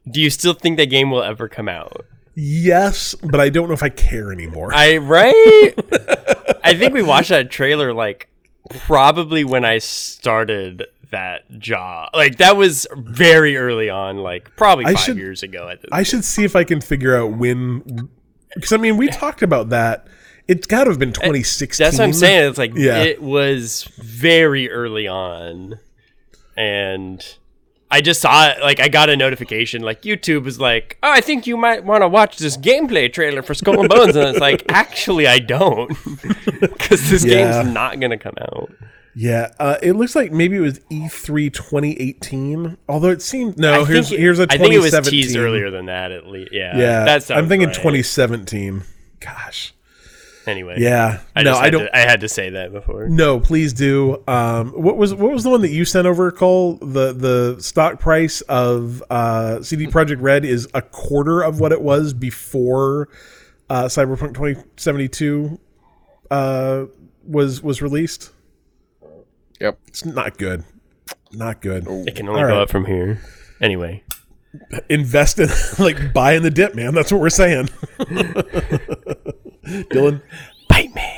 Do you still think that game will ever come out? Yes, but I don't know if I care anymore. I right. I think we watched that trailer like probably when I started that job. Like that was very early on, like probably five should- years ago. At I should see if I can figure out when. Because I mean, we talked about that. It's got to have been eh, 2016. That's what I'm saying. It's like Yeah. it was very early on, and I just saw it. Like I got a notification. Like YouTube was like, "Oh, I think you might want to watch this gameplay trailer for Skull and Bones," and it's like, actually, I don't, because this Yeah. game's not gonna come out. Yeah, uh, it looks like maybe it was E E3 2018. Although it seemed no. I here's it- here's a I think it was 2017. teased earlier than that. At least, yeah. Yeah, that's. I'm thinking right. 2017. Gosh. Anyway, Yeah. I no, I had don't. To, I had to say that before. No, please do. Um, what was what was the one that you sent over, Cole? The the stock price of uh, CD Projekt Red is a quarter of what it was before uh, Cyberpunk 2072 uh, was was released. Yep. It's not good. Not good. It can only All go right. up from here. Anyway, Invest in like buy in the dip, man. That's what we're saying. Dylan. Bite man.